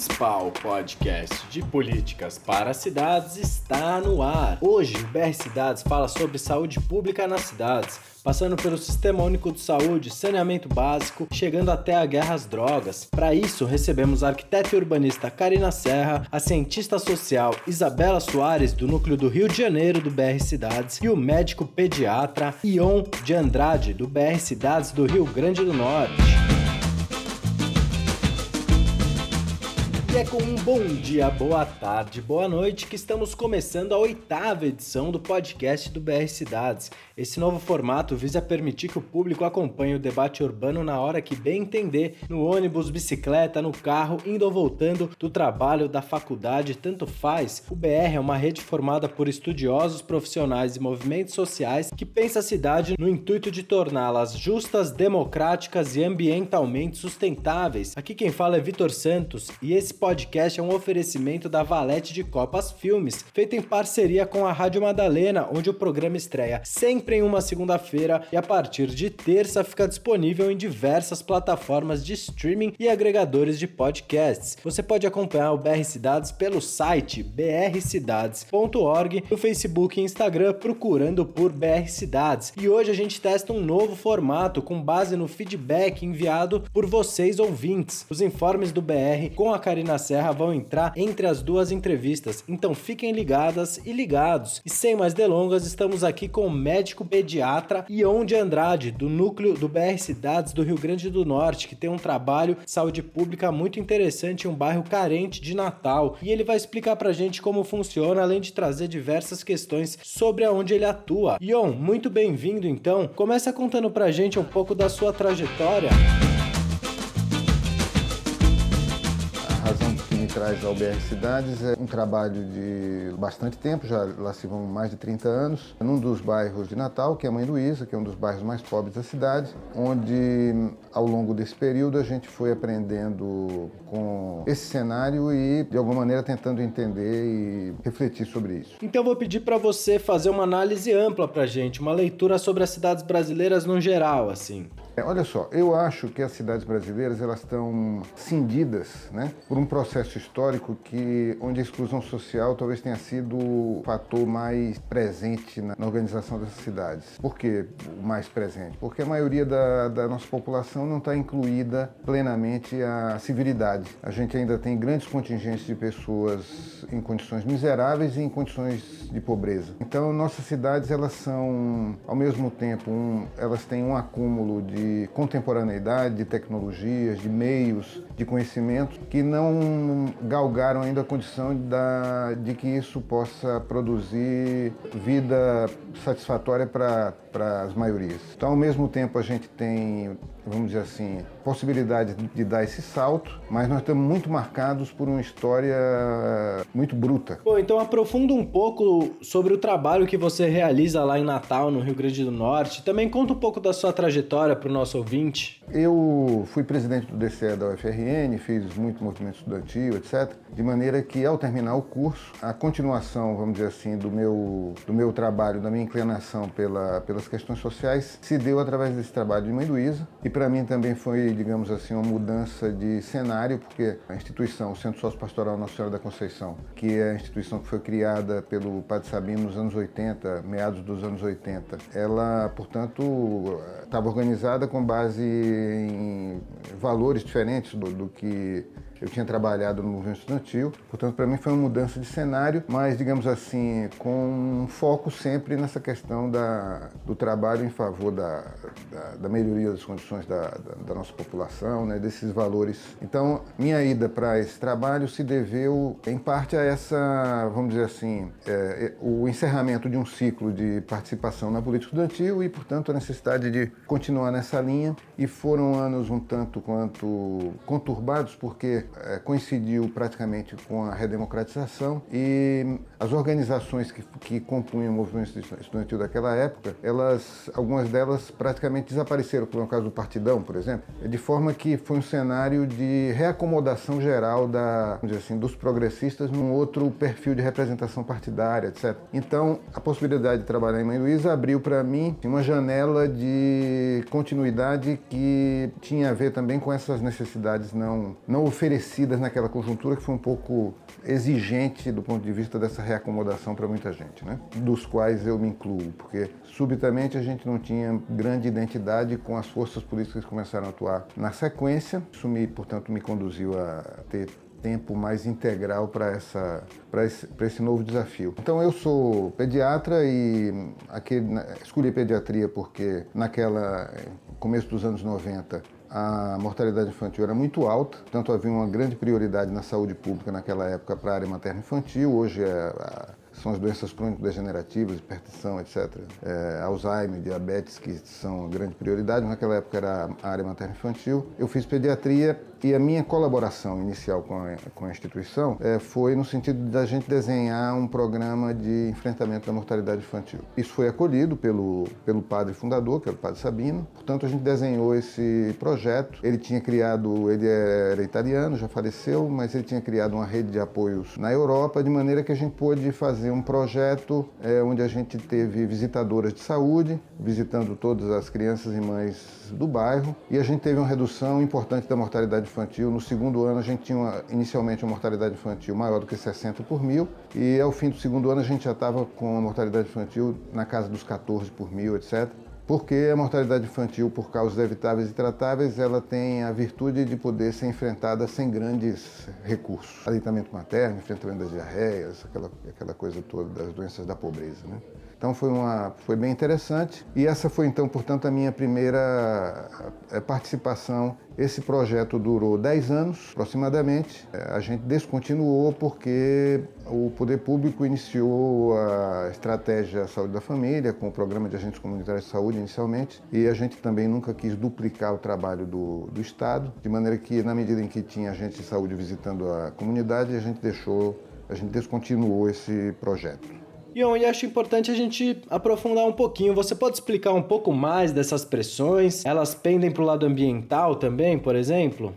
principal podcast de políticas para cidades está no ar. Hoje, o BR Cidades fala sobre saúde pública nas cidades, passando pelo Sistema Único de Saúde, saneamento básico, chegando até a guerra às drogas. Para isso, recebemos a arquiteta e urbanista Karina Serra, a cientista social Isabela Soares, do Núcleo do Rio de Janeiro do BR Cidades, e o médico pediatra Ion de Andrade, do BR Cidades do Rio Grande do Norte. E é com um bom dia, boa tarde, boa noite que estamos começando a oitava edição do podcast do BR Cidades. Esse novo formato visa permitir que o público acompanhe o debate urbano na hora que bem entender, no ônibus, bicicleta, no carro, indo ou voltando do trabalho, da faculdade, tanto faz. O BR é uma rede formada por estudiosos, profissionais e movimentos sociais que pensa a cidade no intuito de torná-las justas, democráticas e ambientalmente sustentáveis. Aqui quem fala é Vitor Santos e esse podcast é um oferecimento da Valete de Copas Filmes, feito em parceria com a Rádio Madalena, onde o programa estreia sempre em uma segunda-feira e a partir de terça fica disponível em diversas plataformas de streaming e agregadores de podcasts. Você pode acompanhar o BR Cidades pelo site brcidades.org, no Facebook e Instagram procurando por BR Cidades. E hoje a gente testa um novo formato com base no feedback enviado por vocês ouvintes. Os informes do BR com a Karina na Serra vão entrar entre as duas entrevistas, então fiquem ligadas e ligados. E sem mais delongas, estamos aqui com o médico pediatra Ion de Andrade, do núcleo do BR Cidades do Rio Grande do Norte, que tem um trabalho de saúde pública muito interessante em um bairro carente de Natal. E ele vai explicar pra gente como funciona, além de trazer diversas questões sobre aonde ele atua. Ion, muito bem-vindo então. Começa contando pra gente um pouco da sua trajetória. Traz ao BR Cidades é um trabalho de bastante tempo, já lá se vão mais de 30 anos, num dos bairros de Natal, que é a Mãe Luísa, que é um dos bairros mais pobres da cidade, onde ao longo desse período a gente foi aprendendo com esse cenário e de alguma maneira tentando entender e refletir sobre isso. Então vou pedir para você fazer uma análise ampla para gente, uma leitura sobre as cidades brasileiras no geral, assim. É, olha só, eu acho que as cidades brasileiras elas estão cindidas, né, por um processo histórico que onde a exclusão social talvez tenha sido o fator mais presente na, na organização dessas cidades. Por que o mais presente? Porque a maioria da, da nossa população não está incluída plenamente a civilidade. A gente ainda tem grandes contingentes de pessoas em condições miseráveis e em condições de pobreza. Então nossas cidades elas são ao mesmo tempo um, elas têm um acúmulo de de contemporaneidade, de tecnologias, de meios, de conhecimento, que não galgaram ainda a condição da, de que isso possa produzir vida satisfatória para as maiorias. Então, ao mesmo tempo, a gente tem vamos dizer assim, possibilidade de dar esse salto, mas nós estamos muito marcados por uma história muito bruta. Bom, então aprofunda um pouco sobre o trabalho que você realiza lá em Natal, no Rio Grande do Norte. Também conta um pouco da sua trajetória para o nosso ouvinte. Eu fui presidente do DCE da UFRN, fiz muito movimento estudantil, etc. De maneira que, ao terminar o curso, a continuação, vamos dizer assim, do meu, do meu trabalho, da minha inclinação pela, pelas questões sociais, se deu através desse trabalho de Mãe Luísa. E para mim também foi, digamos assim, uma mudança de cenário, porque a instituição, o Centro Sociopastoral Nossa Senhora da Conceição, que é a instituição que foi criada pelo Padre Sabino nos anos 80, meados dos anos 80, ela, portanto, estava organizada com base em valores diferentes do, do que eu tinha trabalhado no movimento estudantil, portanto, para mim foi uma mudança de cenário, mas, digamos assim, com um foco sempre nessa questão da, do trabalho em favor da, da, da melhoria das condições da, da, nossa população, né, desses valores. Então, minha ida para esse trabalho se deveu, em parte, a essa, vamos dizer assim, é, é, o encerramento de um ciclo de participação na política estudantil e, portanto, a necessidade de continuar nessa linha. E foram anos um tanto quanto conturbados, porque é, coincidiu praticamente com a redemocratização e as organizações que, que compunham o movimento estudantil daquela época, elas, algumas delas praticamente desapareceram, como é o caso do Partidão, por exemplo, de forma que foi um cenário de reacomodação geral da, assim, dos progressistas num outro perfil de representação partidária, etc. Então, a possibilidade de trabalhar em Mãe Luísa abriu para mim uma janela de continuidade que tinha a ver também com essas necessidades não, não oferecidas naquela conjuntura que foi um pouco exigente do ponto de vista dessa reacomodação para muita gente, né? dos quais eu me incluo, porque subitamente a gente não tinha grande identidade com as forças políticas que começaram a atuar na sequência. Isso, me, portanto, me conduziu a ter tempo mais integral para essa para esse, esse novo desafio. Então eu sou pediatra e aquele, escolhi pediatria porque naquela começo dos anos 90 a mortalidade infantil era muito alta, portanto havia uma grande prioridade na saúde pública naquela época para a área materno-infantil. Hoje é são as doenças crônico-degenerativas, hipertensão, etc. É, Alzheimer, diabetes, que são grande prioridade. Naquela época era a área materno-infantil. Eu fiz pediatria e a minha colaboração inicial com a, com a instituição é, foi no sentido da gente desenhar um programa de enfrentamento da mortalidade infantil. Isso foi acolhido pelo, pelo padre fundador, que era o padre Sabino. Portanto, a gente desenhou esse projeto. Ele tinha criado, ele era italiano, já faleceu, mas ele tinha criado uma rede de apoios na Europa, de maneira que a gente pôde fazer um projeto é, onde a gente teve visitadoras de saúde, visitando todas as crianças e mães do bairro, e a gente teve uma redução importante da mortalidade infantil. No segundo ano, a gente tinha uma, inicialmente uma mortalidade infantil maior do que 60 por mil, e ao fim do segundo ano, a gente já estava com a mortalidade infantil na casa dos 14 por mil, etc. Porque a mortalidade infantil, por causas evitáveis e tratáveis, ela tem a virtude de poder ser enfrentada sem grandes recursos. Aleitamento materno, enfrentamento das diarreias, aquela, aquela coisa toda das doenças da pobreza. Né? Então foi, uma, foi bem interessante e essa foi então, portanto, a minha primeira eh, participação. Esse projeto durou 10 anos aproximadamente. Eh, a gente descontinuou porque o poder público iniciou a estratégia Saúde da Família com o programa de agentes comunitários de saúde inicialmente e a gente também nunca quis duplicar o trabalho do, do Estado, de maneira que na medida em que tinha agentes de saúde visitando a comunidade, a gente deixou, a gente descontinuou esse projeto. E acho importante a gente aprofundar um pouquinho. Você pode explicar um pouco mais dessas pressões? Elas pendem para o lado ambiental também, por exemplo?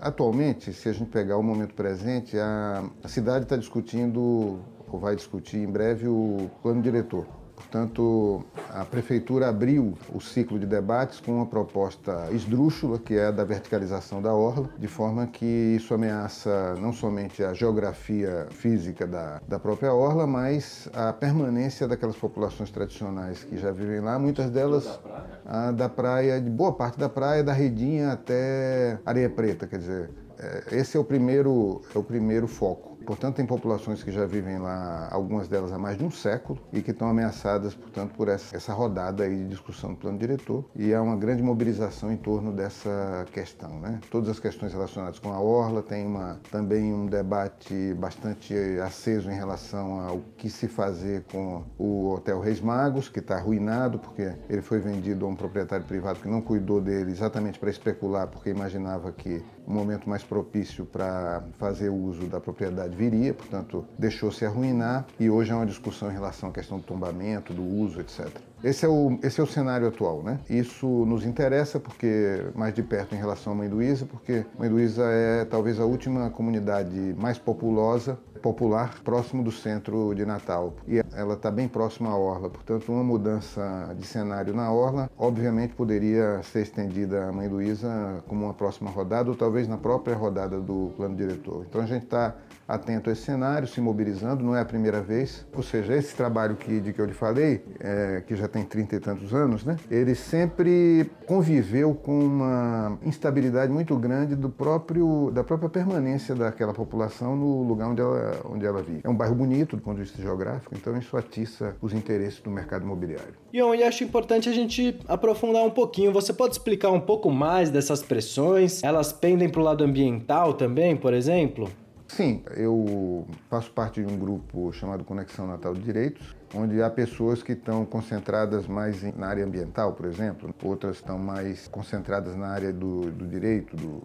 Atualmente, se a gente pegar o momento presente, a, a cidade está discutindo, ou vai discutir em breve, o plano diretor Portanto, a Prefeitura abriu o ciclo de debates com uma proposta esdrúxula, que é a da verticalização da orla, de forma que isso ameaça não somente a geografia física da, da própria orla, mas a permanência daquelas populações tradicionais que já vivem lá, muitas delas a, da praia, de boa parte da praia, da Redinha até Areia Preta, quer dizer, é, esse é o primeiro, é o primeiro foco. Portanto, tem populações que já vivem lá, algumas delas há mais de um século, e que estão ameaçadas, portanto, por essa, essa rodada aí de discussão do plano diretor. E há uma grande mobilização em torno dessa questão. Né? Todas as questões relacionadas com a Orla, tem uma, também um debate bastante aceso em relação ao que se fazer com o Hotel Reis Magos, que está arruinado, porque ele foi vendido a um proprietário privado que não cuidou dele exatamente para especular, porque imaginava que um momento mais propício para fazer uso da propriedade viria, portanto, deixou-se arruinar e hoje é uma discussão em relação à questão do tombamento, do uso, etc. Esse é o, esse é o cenário atual, né? Isso nos interessa porque mais de perto em relação à Mãe Luísa, porque Mãe Luísa é talvez a última comunidade mais populosa, popular, próximo do centro de Natal. E ela está bem próxima à Orla, portanto, uma mudança de cenário na Orla, obviamente poderia ser estendida à Mãe Luísa como uma próxima rodada, ou talvez na própria rodada do plano diretor. Então a gente está atento a esse cenário, se mobilizando, não é a primeira vez. Ou seja, esse trabalho que, de que eu lhe falei, é, que já tem trinta e tantos anos, né, ele sempre conviveu com uma instabilidade muito grande do próprio, da própria permanência daquela população no lugar onde ela, onde ela vive. É um bairro bonito do ponto de vista geográfico, então isso atiça os interesses do mercado imobiliário. Ion, e acho importante a gente aprofundar um pouquinho. Você pode explicar um pouco mais dessas pressões? Elas pendem para o lado ambiental também, por exemplo? Sim, eu faço parte de um grupo chamado Conexão Natal de Direitos, onde há pessoas que estão concentradas mais na área ambiental, por exemplo, outras estão mais concentradas na área do, do direito, do,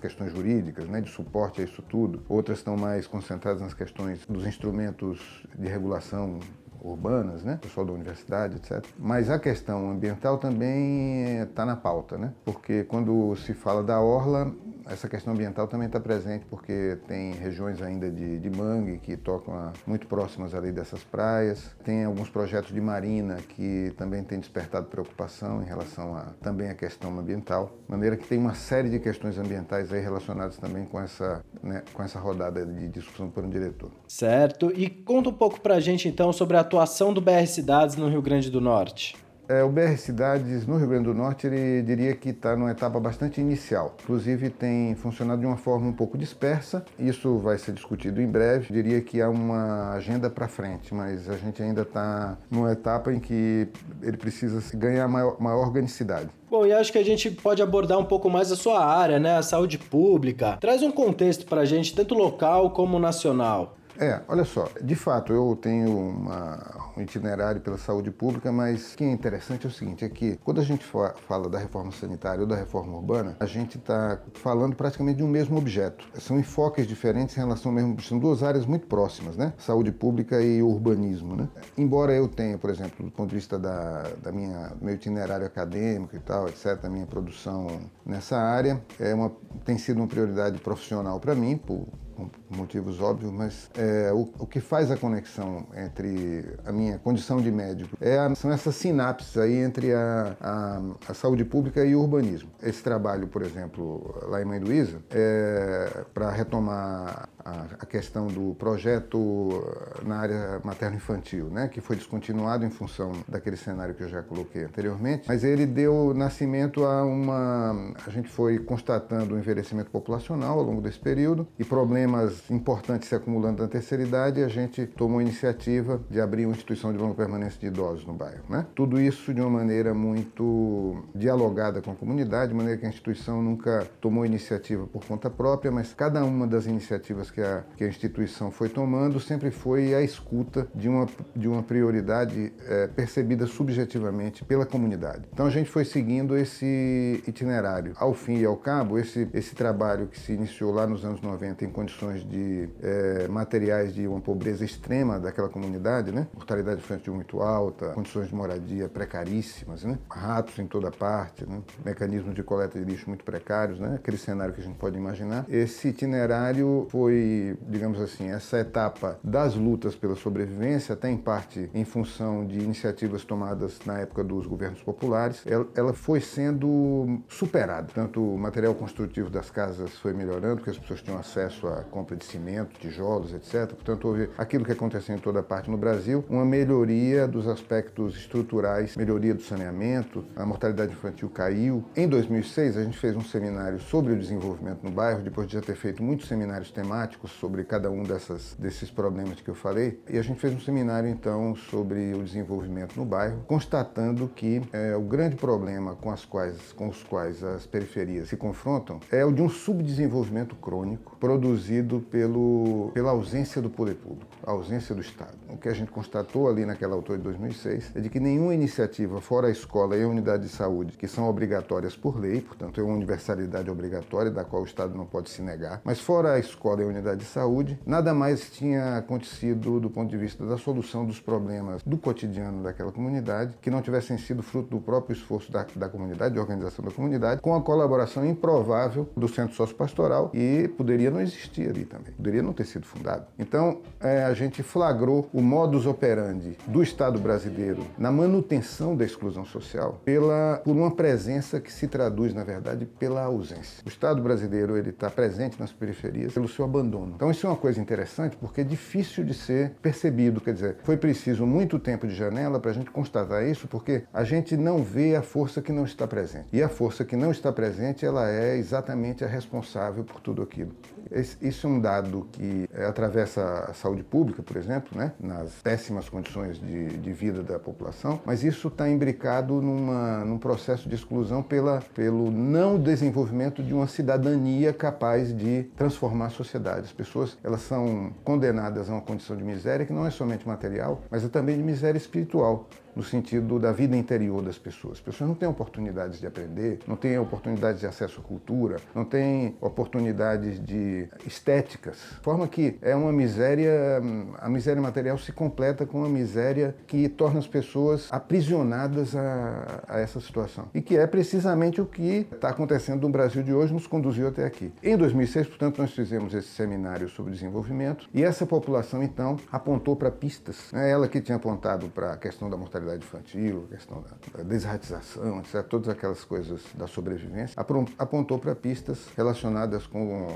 questões jurídicas, né, de suporte a isso tudo, outras estão mais concentradas nas questões dos instrumentos de regulação urbanas, né? pessoal da universidade, etc. Mas a questão ambiental também está na pauta, né? porque quando se fala da orla, essa questão ambiental também está presente, porque tem regiões ainda de, de mangue que tocam a, muito próximas ali dessas praias, tem alguns projetos de marina que também têm despertado preocupação em relação a também a questão ambiental, de maneira que tem uma série de questões ambientais aí relacionadas também com essa, né, com essa rodada de discussão por um diretor. Certo, e conta um pouco para a gente então sobre a atuação do BR Cidades no Rio Grande do Norte. É, o BR Cidades no Rio Grande do Norte, ele diria que está numa etapa bastante inicial. Inclusive tem funcionado de uma forma um pouco dispersa. Isso vai ser discutido em breve. Diria que há uma agenda para frente, mas a gente ainda está numa etapa em que ele precisa ganhar maior, maior organicidade. Bom, e acho que a gente pode abordar um pouco mais a sua área, né? A saúde pública. Traz um contexto para a gente, tanto local como nacional. É, olha só, de fato eu tenho uma, um itinerário pela saúde pública, mas o que é interessante é o seguinte, é que quando a gente fala da reforma sanitária ou da reforma urbana, a gente está falando praticamente de um mesmo objeto. São enfoques diferentes em relação ao mesmo, são duas áreas muito próximas, né? Saúde pública e urbanismo, né? Embora eu tenha, por exemplo, do ponto de vista da, da minha meu itinerário acadêmico e tal, etc, a minha produção nessa área, é uma tem sido uma prioridade profissional para mim, por motivos óbvios, mas é, o, o, que faz a conexão entre a minha condição de médico é a, são essas sinapses aí entre a, a, a, saúde pública e o urbanismo. Esse trabalho, por exemplo, lá em Mãe Luísa, é, para retomar a, questão do projeto na área materno-infantil, né, que foi descontinuado em função daquele cenário que eu já coloquei anteriormente, mas ele deu nascimento a uma. A gente foi constatando o envelhecimento populacional ao longo desse período e problemas importantes se acumulando na terceira idade, e a gente tomou a iniciativa de abrir uma instituição de longa permanência de idosos no bairro. Né? Tudo isso de uma maneira muito dialogada com a comunidade, de maneira que a instituição nunca tomou iniciativa por conta própria, mas cada uma das iniciativas que a, que a instituição foi tomando sempre foi a escuta de uma, de uma prioridade é, percebida subjetivamente pela comunidade. Então a gente foi seguindo esse itinerário. Ao fim e ao cabo, esse, esse trabalho que se iniciou lá nos anos 90 em condições de é, materiais de uma pobreza extrema daquela comunidade, né? mortalidade infantil muito alta, condições de moradia precaríssimas, né? ratos em toda parte, né? mecanismos de coleta de lixo muito precários, né? aquele cenário que a gente pode imaginar. Esse itinerário foi digamos assim, essa etapa das lutas pela sobrevivência, até em parte em função de iniciativas tomadas na época dos governos populares, ela, ela foi sendo superada. Tanto o material construtivo das casas foi melhorando, porque as pessoas tinham acesso à compra de cimento, tijolos, etc. Portanto, houve aquilo que aconteceu em toda parte no Brasil, uma melhoria dos aspectos estruturais, melhoria do saneamento, a mortalidade infantil caiu. Em 2006, a gente fez um seminário sobre o desenvolvimento no bairro, depois de já ter feito muitos seminários temáticos sobre cada um dessas, desses problemas que eu falei. E a gente fez um seminário, então, sobre o desenvolvimento no bairro, constatando que é, o grande problema com, as quais, com os quais as periferias se confrontam é o de um subdesenvolvimento crônico produzido pelo, pela ausência do poder público, a ausência do Estado. O que a gente constatou ali naquela altura de 2006 é de que nenhuma iniciativa, fora a escola e a unidade de saúde, que são obrigatórias por lei, portanto é uma universalidade obrigatória da qual o Estado não pode se negar, mas fora a escola e a unidade de saúde, nada mais tinha acontecido do ponto de vista da solução dos problemas do cotidiano daquela comunidade que não tivessem sido fruto do próprio esforço da, da comunidade, de organização da comunidade, com a colaboração improvável do centro sociopastoral e poderia não existir ali também, poderia não ter sido fundado. Então, é, a gente flagrou o modus operandi do Estado brasileiro na manutenção da exclusão social pela, por uma presença que se traduz, na verdade, pela ausência. O Estado brasileiro ele está presente nas periferias pelo seu abandono. Então isso é uma coisa interessante porque é difícil de ser percebido, quer dizer, foi preciso muito tempo de janela para a gente constatar isso, porque a gente não vê a força que não está presente. E a força que não está presente, ela é exatamente a responsável por tudo aquilo. isso é um dado que é, atravessa a saúde pública, por exemplo, né, nas péssimas condições de, de vida da população, mas isso está imbricado numa, num processo de exclusão pela, pelo não desenvolvimento de uma cidadania capaz de transformar a sociedade. As pessoas elas são condenadas a uma condição de miséria que não é somente material, mas é também de miséria espiritual. No sentido da vida interior das pessoas. As pessoas não têm oportunidades de aprender, não têm oportunidades de acesso à cultura, não têm oportunidades de estéticas. De forma que é uma miséria, a miséria material se completa com uma miséria que torna as pessoas aprisionadas a, a essa situação. E que é precisamente o que está acontecendo no Brasil de hoje, nos conduziu até aqui. Em 2006, portanto, nós fizemos esse seminário sobre desenvolvimento e essa população, então, apontou para pistas. É ela que tinha apontado para a questão da mortalidade infantil, a questão da, desratização, etc., todas aquelas coisas da sobrevivência, apontou para pistas relacionadas com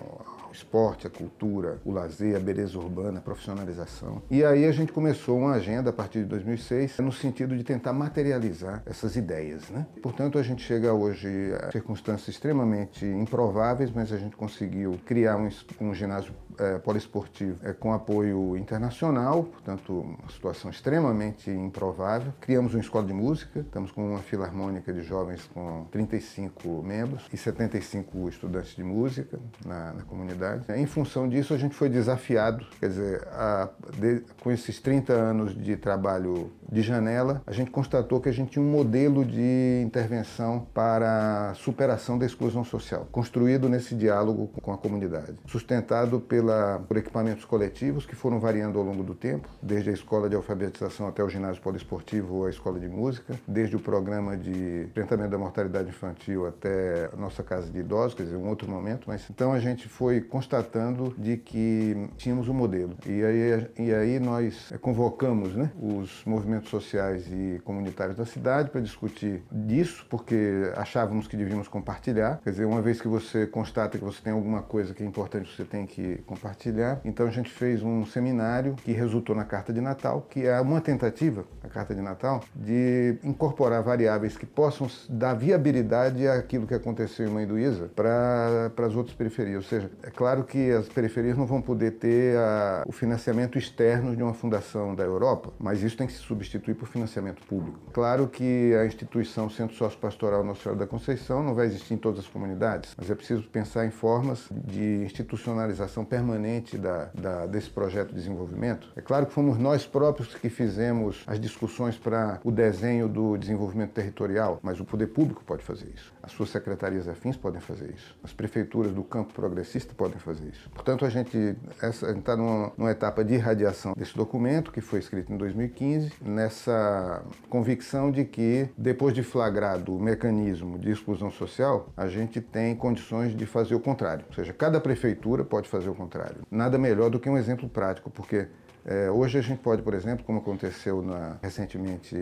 esporte, a cultura, o lazer, a beleza urbana, a profissionalização. E aí a gente começou uma agenda a partir de 2006 no sentido de tentar materializar essas ideias. Né? Portanto, a gente chega hoje a circunstâncias extremamente improváveis, mas a gente conseguiu criar um, um ginásio é, poliesportivo é, com apoio internacional, portanto, uma situação extremamente improvável. Criamos uma escola de música, estamos com uma filarmônica de jovens com 35 membros e 75 estudantes de música na, na comunidade. Em função disso, a gente foi desafiado, quer dizer, a, de, com esses 30 anos de trabalho de janela, a gente constatou que a gente tinha um modelo de intervenção para a superação da exclusão social, construído nesse diálogo com a comunidade, sustentado pela, por equipamentos coletivos que foram variando ao longo do tempo, desde a escola de alfabetização até o ginásio poliesportivo ou a escola de música, desde o programa de enfrentamento da mortalidade infantil até a nossa casa de idosos, quer dizer, um outro momento, mas então a gente foi constatando de que tínhamos um modelo. E aí, e aí nós convocamos né, os movimentos sociais e comunitários da cidade para discutir disso, porque achávamos que devíamos compartilhar. Quer dizer, uma vez que você constata que você tem alguma coisa que é importante, você tem que compartilhar. Então a gente fez um seminário que resultou na Carta de Natal, que é uma tentativa, a Carta de Natal, de incorporar variáveis que possam dar viabilidade àquilo que aconteceu em Mãe para, para as outras periferias. Ou seja, é claro que as periferias não vão poder ter a, o financiamento externo de uma fundação da Europa, mas isso tem que se substituir por financiamento público. Claro que a instituição Centro Sociopastoral Nossa Senhora da Conceição não vai existir em todas as comunidades, mas é preciso pensar em formas de institucionalização permanente da, da, desse projeto de desenvolvimento. É claro que fomos nós próprios que fizemos as discussões para o desenho do desenvolvimento territorial, mas o poder público pode fazer isso. As suas secretarias afins podem fazer isso. As prefeituras do campo progressista podem fazer isso. Portanto, a gente está numa, numa etapa de irradiação desse documento, que foi escrito em 2015, nessa convicção de que, depois de flagrado o mecanismo de exclusão social, a gente tem condições de fazer o contrário. Ou seja, cada prefeitura pode fazer o contrário. Nada melhor do que um exemplo prático, porque é, hoje a gente pode, por exemplo, como aconteceu na, recentemente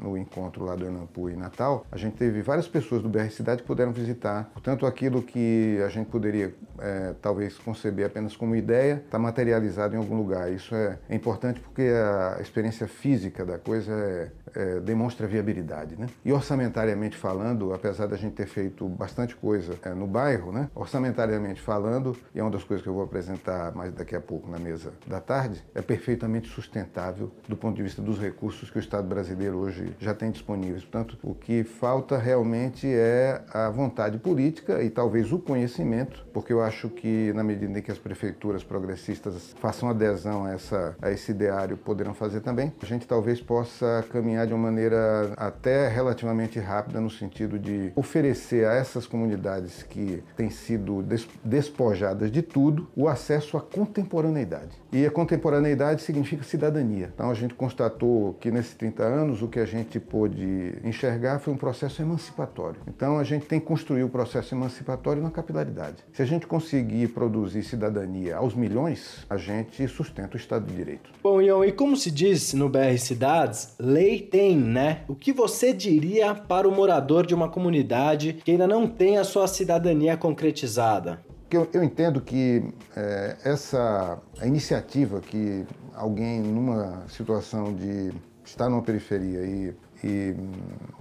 no encontro lá do Enampu em Natal, a gente teve várias pessoas do BR Cidade que puderam visitar. Portanto, aquilo que a gente poderia é, talvez conceber apenas como ideia está materializado em algum lugar. Isso é, é, importante porque a experiência física da coisa é, é, demonstra viabilidade. Né? E orçamentariamente falando, apesar da gente ter feito bastante coisa é, no bairro, né? orçamentariamente falando, e é uma das coisas que eu vou apresentar mais daqui a pouco na mesa da tarde, é perfeitamente sustentável do ponto de vista dos recursos que o Estado brasileiro hoje já tem disponíveis. Portanto, o que falta realmente é a vontade política e talvez o conhecimento, porque eu acho que na medida em que as prefeituras progressistas façam adesão a, essa, a esse ideário, poderão fazer também, a gente talvez possa caminhar de uma maneira até relativamente rápida no sentido de oferecer a essas comunidades que têm sido despojadas de tudo o acesso à contemporaneidade. E a contemporaneidade significa cidadania. Então a gente constatou que nesses 30 anos o que a gente pôde enxergar foi um processo emancipatório. Então a gente tem que construir o processo emancipatório na capilaridade. Se a gente conseguir produzir cidadania aos milhões, a gente sustenta o Estado de Direito. Bom, Ion, e como se diz no BR Cidades, lei tem, né? O que você diria para o morador de uma comunidade que ainda não tem a sua cidadania concretizada? Eu, eu entendo que é, essa iniciativa que alguém numa situação de estar numa periferia e, e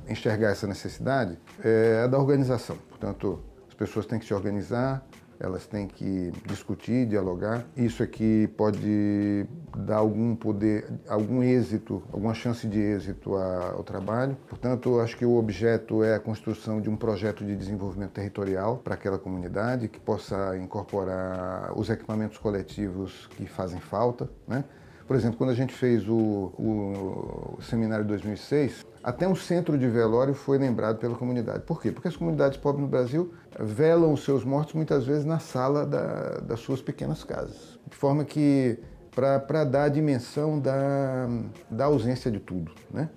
enxergar essa necessidade é da organização. Portanto, as pessoas têm que se organizar, elas têm que discutir, dialogar. Isso aqui pode dar algum poder, algum êxito, alguma chance de êxito ao trabalho. Portanto, acho que o objeto é a construção de um projeto de desenvolvimento territorial para aquela comunidade que possa incorporar os equipamentos coletivos que fazem falta, né? Por exemplo, quando a gente fez o, o, o seminário de 2006, até um centro de velório foi lembrado pela comunidade. Por quê? Porque as comunidades pobres no Brasil velam os seus mortos muitas vezes na sala da, das suas pequenas casas. De forma que, para dar a dimensão da, da ausência de tudo, né?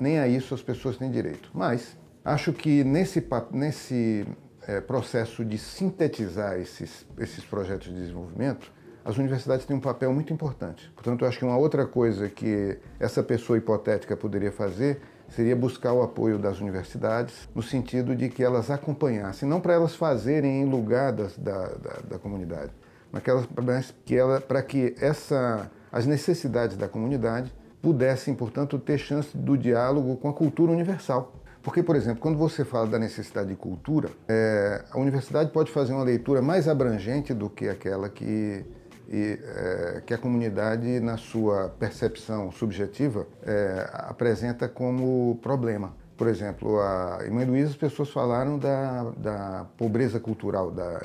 nem a isso as pessoas têm direito. Mas acho que nesse, nesse é, processo de sintetizar esses, esses projetos de desenvolvimento, as universidades têm um papel muito importante. Portanto, eu acho que uma outra coisa que essa pessoa hipotética poderia fazer seria buscar o apoio das universidades, no sentido de que elas acompanhassem, não para elas fazerem em lugar das, da, da, da, comunidade, mas que elas, que ela, para que essa, as necessidades da comunidade pudessem, portanto, ter chance do diálogo com a cultura universal. Porque, por exemplo, quando você fala da necessidade de cultura, é, a universidade pode fazer uma leitura mais abrangente do que aquela que, e, é, que a comunidade, na sua percepção subjetiva, é, apresenta como problema. Por exemplo, a, em Mãe Luísa as pessoas falaram da, da pobreza cultural, da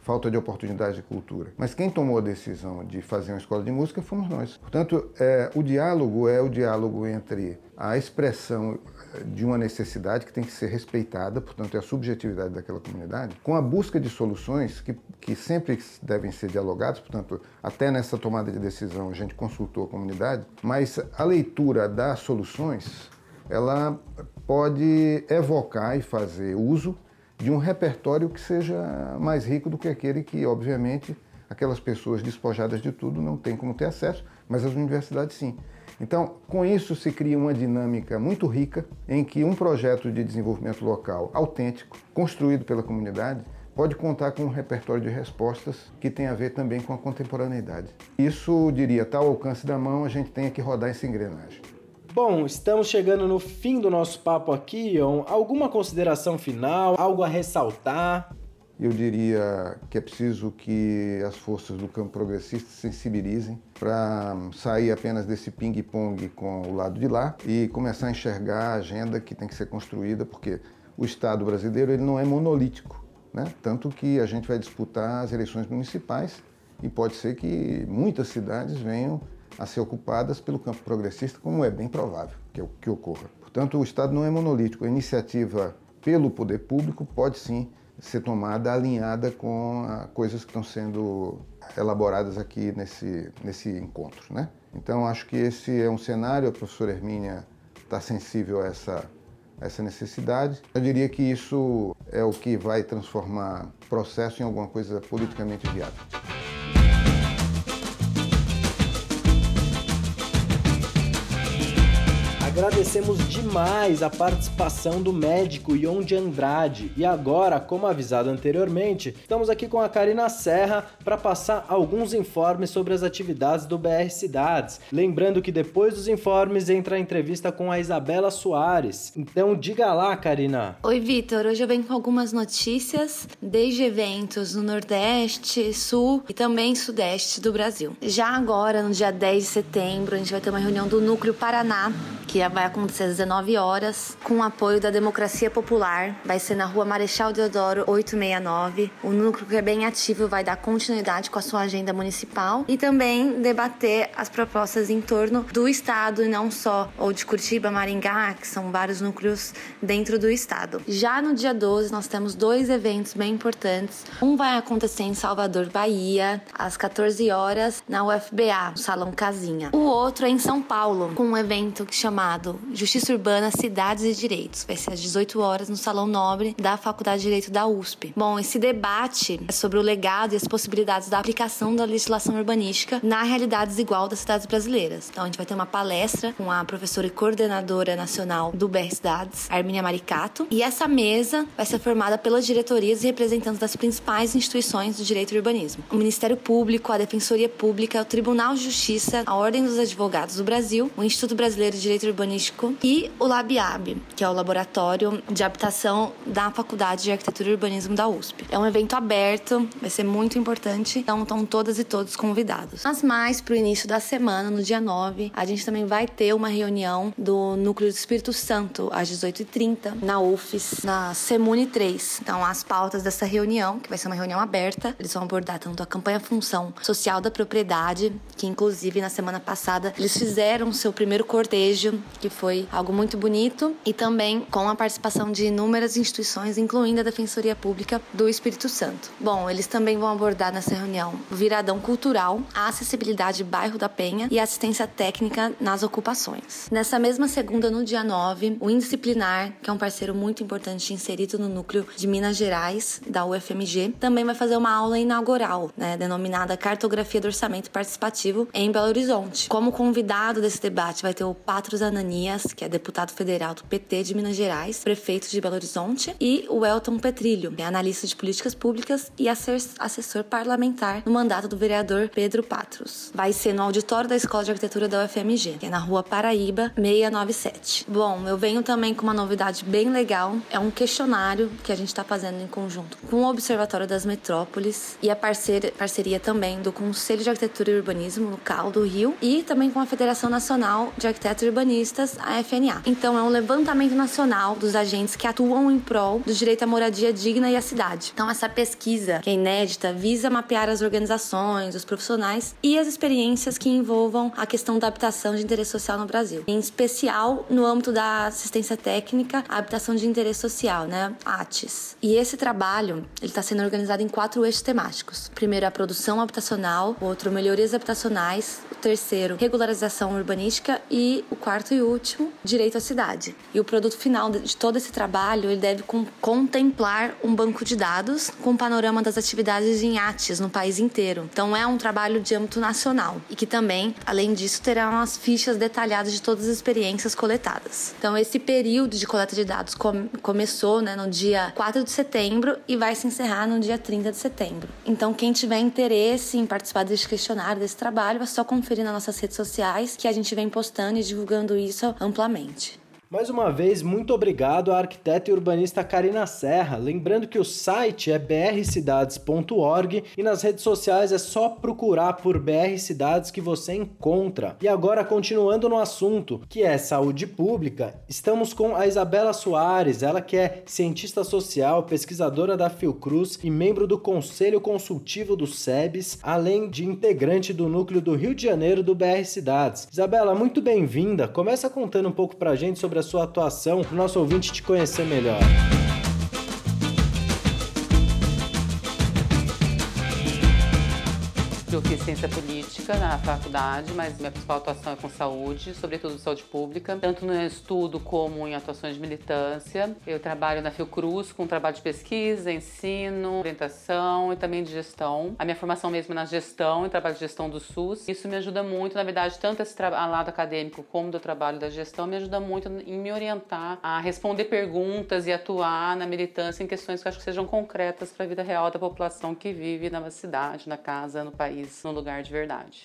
falta de oportunidade de cultura. Mas quem tomou a decisão de fazer uma escola de música fomos nós. Portanto, é, o diálogo é o diálogo entre a expressão de uma necessidade que tem que ser respeitada, portanto, é a subjetividade daquela comunidade, com a busca de soluções que, que sempre devem ser dialogadas, portanto, até nessa tomada de decisão a gente consultou a comunidade, mas a leitura das soluções, ela pode evocar e fazer uso de um repertório que seja mais rico do que aquele que, obviamente, aquelas pessoas despojadas de tudo não têm como ter acesso, mas as universidades sim. Então, com isso se cria uma dinâmica muito rica em que um projeto de desenvolvimento local autêntico, construído pela comunidade, pode contar com um repertório de respostas que tem a ver também com a contemporaneidade. Isso, diria, ao alcance da mão, a gente tem que rodar essa engrenagem. Bom, estamos chegando no fim do nosso papo aqui, Ion. Alguma consideração final? Algo a ressaltar? Eu diria que é preciso que as forças do campo progressista se sensibilizem para sair apenas desse ping-pong com o lado de lá e começar a enxergar a agenda que tem que ser construída, porque o Estado brasileiro ele não é monolítico. Né? Tanto que a gente vai disputar as eleições municipais e pode ser que muitas cidades venham a ser ocupadas pelo campo progressista, como é bem provável que, que ocorra. Portanto, o Estado não é monolítico. A iniciativa pelo poder público pode sim ser tomada alinhada com coisas que estão sendo elaboradas aqui nesse, nesse encontro. Né? Então, acho que esse é um cenário, a professora Hermínia está sensível a essa, a essa necessidade. Eu diria que isso é o que vai transformar processo em alguma coisa politicamente viável. Agradecemos demais a participação do médico Ion de Andrade. E agora, como avisado anteriormente, estamos aqui com a Karina Serra para passar alguns informes sobre as atividades do BR Cidades. Lembrando que depois dos informes entra a entrevista com a Isabela Soares. Então diga lá, Karina. Oi, Vitor. Hoje eu venho com algumas notícias, desde eventos no Nordeste, Sul e também Sudeste do Brasil. Já agora, no dia 10 de setembro, a gente vai ter uma reunião do Núcleo Paraná, que vai acontecer às 19 horas, com o apoio da Democracia Popular. Vai ser na rua Marechal Deodoro 869. O núcleo que é bem ativo vai dar continuidade com a sua agenda municipal e também debater as propostas em torno do Estado e não só, ou de Curitiba, Maringá, que são vários núcleos dentro do Estado. Já no dia 12, nós temos dois eventos bem importantes. Um vai acontecer em Salvador, Bahia, às 14 horas, na UFBA, no Salão Casinha. O outro é em São Paulo, com um evento chamado chamado Justiça Urbana, Cidades e Direitos. Vai ser às 18 horas no Salão Nobre da Faculdade de Direito da USP. Bom, esse debate é sobre o legado e as possibilidades da aplicação da legislação urbanística na realidade desigual das cidades brasileiras. Então, a gente vai ter uma palestra com a professora e coordenadora nacional do BR Cidades, Arminia Maricato. E essa mesa vai ser formada pelas diretorias e representantes das principais instituições do direito e urbanismo. O Ministério Público, a Defensoria Pública, o Tribunal de Justiça, a Ordem dos Advogados do Brasil, o Instituto Brasileiro de Direito urbanístico, e o LabIab, que é o laboratório de habitação da Faculdade de Arquitetura e Urbanismo da USP. É um evento aberto, vai ser muito importante, então estão todas e todos convidados. Mas mais para o início da semana, no dia 9, a gente também vai ter uma reunião do Núcleo do Espírito Santo às 18h30 na UFES, na Semune 3. Então, as pautas dessa reunião, que vai ser uma reunião aberta, eles vão abordar tanto a campanha Função Social da Propriedade, que inclusive na semana passada eles fizeram seu primeiro cortejo, que foi algo muito bonito, e também com a participação de inúmeras instituições, incluindo a Defensoria Pública do Espírito Santo. Bom, eles também vão abordar nessa reunião o viradão cultural, a acessibilidade bairro da Penha e assistência técnica nas ocupações. Nessa mesma segunda, no dia 9, o Indisciplinar, que é um parceiro muito importante inserido no núcleo de Minas Gerais, da UFMG, também vai fazer uma aula inaugural, né, denominada Cartografia do Orçamento Participativo em Belo Horizonte. Como convidado desse debate vai ter o Patros Ananias, que é deputado federal do PT de Minas Gerais, prefeito de Belo Horizonte, e o Elton Petrilho, que é analista de políticas públicas e assessor parlamentar no mandato do vereador Pedro Patros. Vai ser no auditório da Escola de Arquitetura da UFMG, que é na rua Paraíba 697. Bom, eu venho também com uma novidade bem legal. É um questionário que a gente está fazendo em conjunto com o Observatório das Metrópoles e a parceria, parceria também do Conselho de Arquitetura e Urbanismo, no CAL do Rio, e também com a Federação Nacional de Arquitetos e A FNA. Então, é um levantamento nacional dos agentes que atuam em prol do direito à moradia digna e à cidade. Então, essa pesquisa, que é inédita, visa mapear as organizações, os profissionais e as experiências que envolvam a questão da habitação de interesse social no Brasil, em especial no âmbito da assistência técnica à habitação de interesse social, né, ATIS. E esse trabalho ele está sendo organizado em quatro eixos temáticos. Primeiro, a produção habitacional, outro, melhorias habitacionais, o terceiro, regularização urbanística e o quarto e último, direito à cidade. E o produto final de todo esse trabalho ele deve contemplar um banco de dados com panorama das atividades em ATIS no país inteiro. Então é um trabalho de âmbito nacional e que também, além disso, terá umas fichas detalhadas de todas as experiências coletadas. Então esse período de coleta de dados com começou né, no dia 4 de setembro e vai se encerrar no dia 30 de setembro. Então quem tiver interesse em participar desse questionário, desse trabalho, é só conferir nas nossas redes sociais que a gente vem postando e divulgando isso amplamente. Mais uma vez, muito obrigado à arquiteta e urbanista Karina Serra. Lembrando que o site é brcidades.org e nas redes sociais é só procurar por BR Cidades que você encontra. E agora, continuando no assunto, que é saúde pública, estamos com a Isabela Soares, ela que é cientista social, pesquisadora da Fiocruz e membro do Conselho Consultivo do SEBS, além de integrante do núcleo do Rio de Janeiro do BR Cidades. Isabela, muito bem-vinda. Começa contando um pouco pra gente sobre sua atuação, para o nosso ouvinte te conhecer melhor. Ciência política na faculdade, mas minha principal atuação é com saúde, sobretudo saúde pública, tanto no estudo como em atuações de militância. Eu trabalho na Fiocruz com trabalho de pesquisa, ensino, orientação e também de gestão. A minha formação mesmo é na gestão e trabalho de gestão do SUS. Isso me ajuda muito, na verdade, tanto esse lado acadêmico como do trabalho da gestão, me ajuda muito em me orientar a responder perguntas e atuar na militância em questões que eu acho que sejam concretas para a vida real da população que vive na cidade, na casa, no país no lugar de verdade.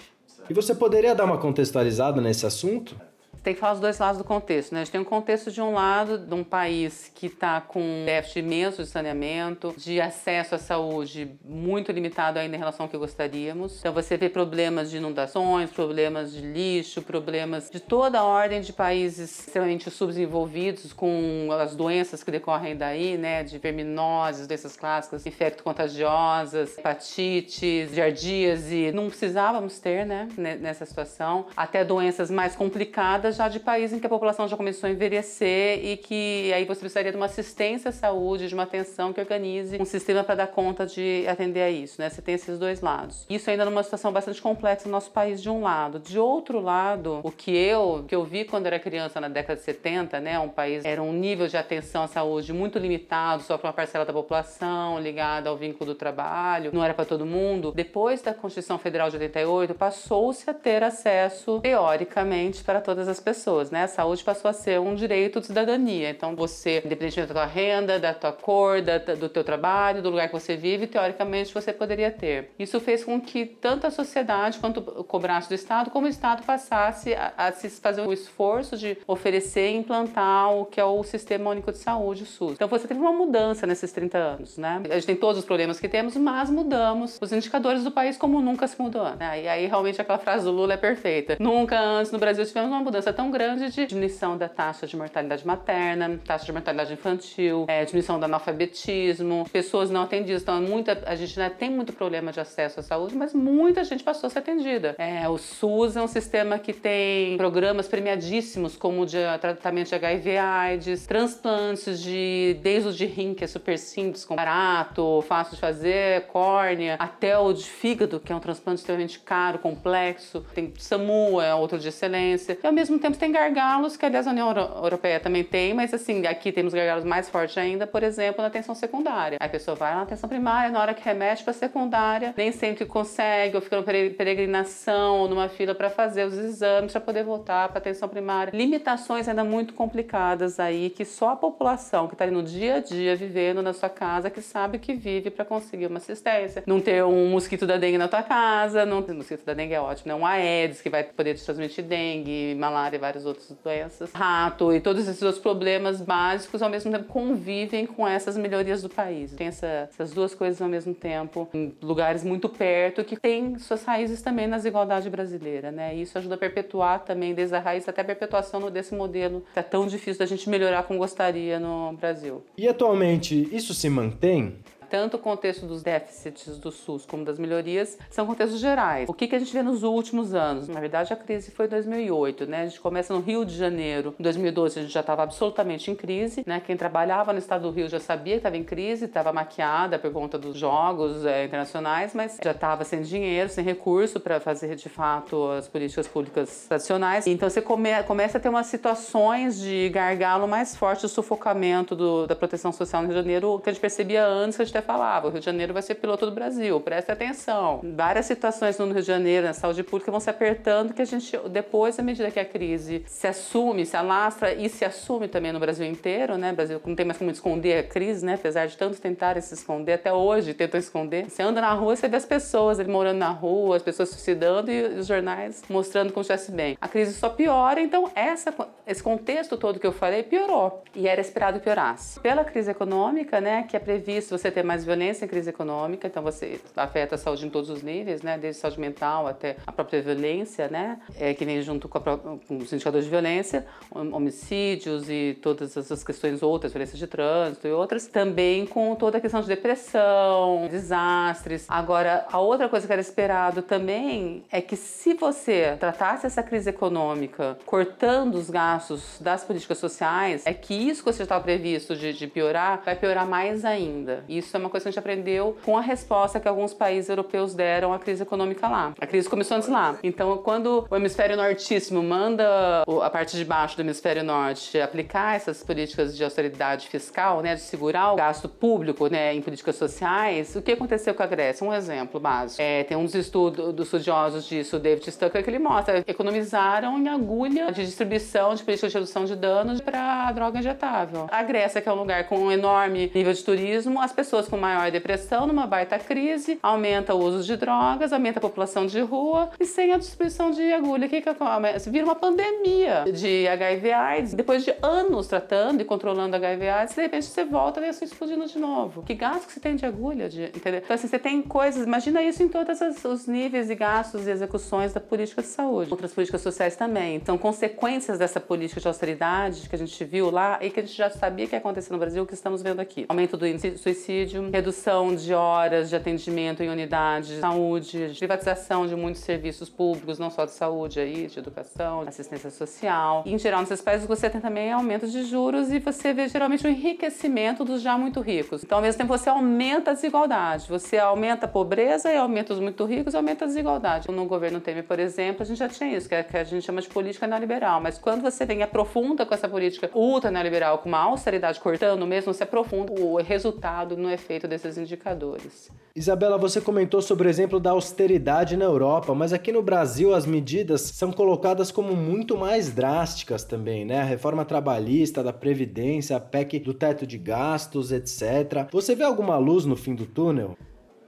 E você poderia dar uma contextualizada nesse assunto? Tem que falar os dois lados do contexto. Né? A gente tem um contexto de um lado de um país que está com um déficit imenso de saneamento, de acesso à saúde muito limitado ainda em relação ao que gostaríamos. Então você vê problemas de inundações, problemas de lixo, problemas de toda a ordem de países extremamente subdesenvolvidos com as doenças que decorrem daí, né? De verminoses, doenças clássicas, infecto-contagiosas, hepatites, giardíase. Não precisávamos ter, né? Nessa situação. Até doenças mais complicadas já de país em que a população já começou a envelhecer e que aí você precisaria de uma assistência à saúde, de uma atenção que organize um sistema para dar conta de atender a isso, né? Você tem esses dois lados. Isso ainda numa situação bastante complexa no nosso país de um lado. De outro lado, o que eu que eu vi quando era criança na década de 70, né, um país era um nível de atenção à saúde muito limitado, só para uma parcela da população, ligada ao vínculo do trabalho, não era para todo mundo. Depois da Constituição Federal de 88, passou-se a ter acesso teoricamente para todas as pessoas, né? A saúde passou a ser um direito de cidadania. Então você, independentemente da tua renda, da tua cor, da, do teu trabalho, do lugar que você vive, teoricamente você poderia ter. Isso fez com que tanto a sociedade quanto cobrasse do Estado, como o Estado passasse a, a se fazer o esforço de oferecer e implantar o que é o Sistema Único de Saúde, o SUS. Então você teve uma mudança nesses 30 anos, né? A gente tem todos os problemas que temos, mas mudamos os indicadores do país como nunca se mudou. Né? E aí realmente aquela frase do Lula é perfeita. Nunca antes no Brasil tivemos uma mudança tão grande de diminuição da taxa de mortalidade materna, taxa de mortalidade infantil, é, diminuição do analfabetismo, pessoas não atendidas. Então, muita, a gente né, tem muito problema de acesso à saúde, mas muita gente passou a ser atendida. É, o SUS é um sistema que tem programas premiadíssimos, como de tratamento de HIV AIDS, transplantes de desde o de rim, que é super simples, com barato, fácil de fazer, córnea, até o de fígado, que é um transplante extremamente caro, complexo. Tem SAMU, é outro de excelência. E ao mesmo tempo tem gargalos, que aliás a União Europeia também tem, mas assim, aqui temos gargalos mais fortes ainda, por exemplo, na atenção secundária. A pessoa vai na atenção primária, na hora que remete para secundária, nem sempre consegue, ou fica numa peregrinação, ou numa fila para fazer os exames, para poder voltar para atenção primária. Limitações ainda muito complicadas aí, que só a população que está ali no dia a dia vivendo na sua casa, que sabe que vive para conseguir uma assistência. Não ter um mosquito da dengue na tua casa, não ter mosquito da dengue é ótimo, né? Um Aedes que vai poder te transmitir dengue, malária e várias outras doenças, rato e todos esses outros problemas básicos ao mesmo tempo convivem com essas melhorias do país. Tem essa, essas duas coisas ao mesmo tempo em lugares muito perto que tem suas raízes também na desigualdade brasileira, né? E isso ajuda a perpetuar também desde a raiz até a perpetuação desse modelo que é tão difícil da gente melhorar como gostaria no Brasil. E atualmente isso se mantém? Tanto o contexto dos déficits do SUS como das melhorias são contextos gerais. O que, que a gente vê nos últimos anos? Na verdade, a crise foi em 2008, né? A gente começa no Rio de Janeiro. Em 2012, a gente já estava absolutamente em crise, né? Quem trabalhava no estado do Rio já sabia que estava em crise, estava maquiada por conta dos jogos é, internacionais, mas já estava sem dinheiro, sem recurso para fazer de fato as políticas públicas tradicionais. Então, você come, começa a ter umas situações de gargalo mais forte, o sufocamento do, da proteção social no Rio de Janeiro, que a gente percebia antes que a gente até falava, o Rio de Janeiro vai ser piloto do Brasil, preste atenção. Várias situações no Rio de Janeiro, na saúde pública, vão se apertando que a gente, depois, à medida que a crise se assume, se alastra e se assume também no Brasil inteiro, né? O Brasil não tem mais como esconder a crise, né? Apesar de tantos tentarem se esconder, até hoje tentam esconder. Você anda na rua, você vê as pessoas morando na rua, as pessoas suicidando e os jornais mostrando como estivesse bem. A crise só piora, então essa, esse contexto todo que eu falei piorou. E era esperado piorasse. Pela crise econômica, né, que é previsto você ter mais violência em crise econômica, então você afeta a saúde em todos os níveis, né, desde saúde mental até a própria violência, né, é, que vem junto com, a, com os indicadores de violência, homicídios e todas essas questões outras, violência de trânsito e outras, também com toda a questão de depressão, desastres. Agora, a outra coisa que era esperado também é que se você tratasse essa crise econômica cortando os gastos das políticas sociais, é que isso que você estava previsto de, de piorar vai piorar mais ainda. Isso é uma coisa que a gente aprendeu com a resposta que alguns países europeus deram à crise econômica lá. A crise começou antes lá. Então, quando o hemisfério nortíssimo manda a parte de baixo do hemisfério norte aplicar essas políticas de austeridade fiscal, né, de segurar o gasto público, né, em políticas sociais, o que aconteceu com a Grécia? Um exemplo básico. É, tem um dos estudos dos estudiosos disso, David Stucker, que ele mostra economizaram em agulha de distribuição de políticas de redução de danos para droga injetável. A Grécia, que é um lugar com um enorme nível de turismo, as pessoas pessoas com maior depressão, numa baita crise, aumenta o uso de drogas, aumenta a população de rua e sem a distribuição de agulha. Que, que acontece? Vira uma pandemia de HIV AIDS. Depois de anos tratando e controlando HIV AIDS, de repente você volta e isso explodindo de novo. Que gasto que você tem de agulha? De, entendeu? Então, assim, você tem coisas, imagina isso em todos os níveis de gastos e execuções da política de saúde. Outras políticas sociais também. Então, consequências dessa política de austeridade que a gente viu lá e que a gente já sabia que ia acontecer no Brasil, o que estamos vendo aqui. Aumento do índice de suicídio redução de horas de atendimento em unidades de saúde, privatização de muitos serviços públicos, não só de saúde, aí, de educação, assistência social. E, em geral, nesses países você tem também aumento de juros e você vê geralmente o enriquecimento dos já muito ricos. Então, ao mesmo tempo, você aumenta a desigualdade, você aumenta a pobreza e aumenta os muito ricos e aumenta a desigualdade. No governo Temer, por exemplo, a gente já tinha isso, que, é, a gente chama de política neoliberal. Mas quando você vem aprofunda com essa política ultra neoliberal, com uma austeridade cortando mesmo, você aprofunda, o resultado no efeito efeito desses indicadores. Isabela, você comentou sobre o exemplo da austeridade na Europa, mas aqui no Brasil as medidas são colocadas como muito mais drásticas também, né? A reforma trabalhista, da Previdência, a PEC do teto de gastos, etc. Você vê alguma luz no fim do túnel?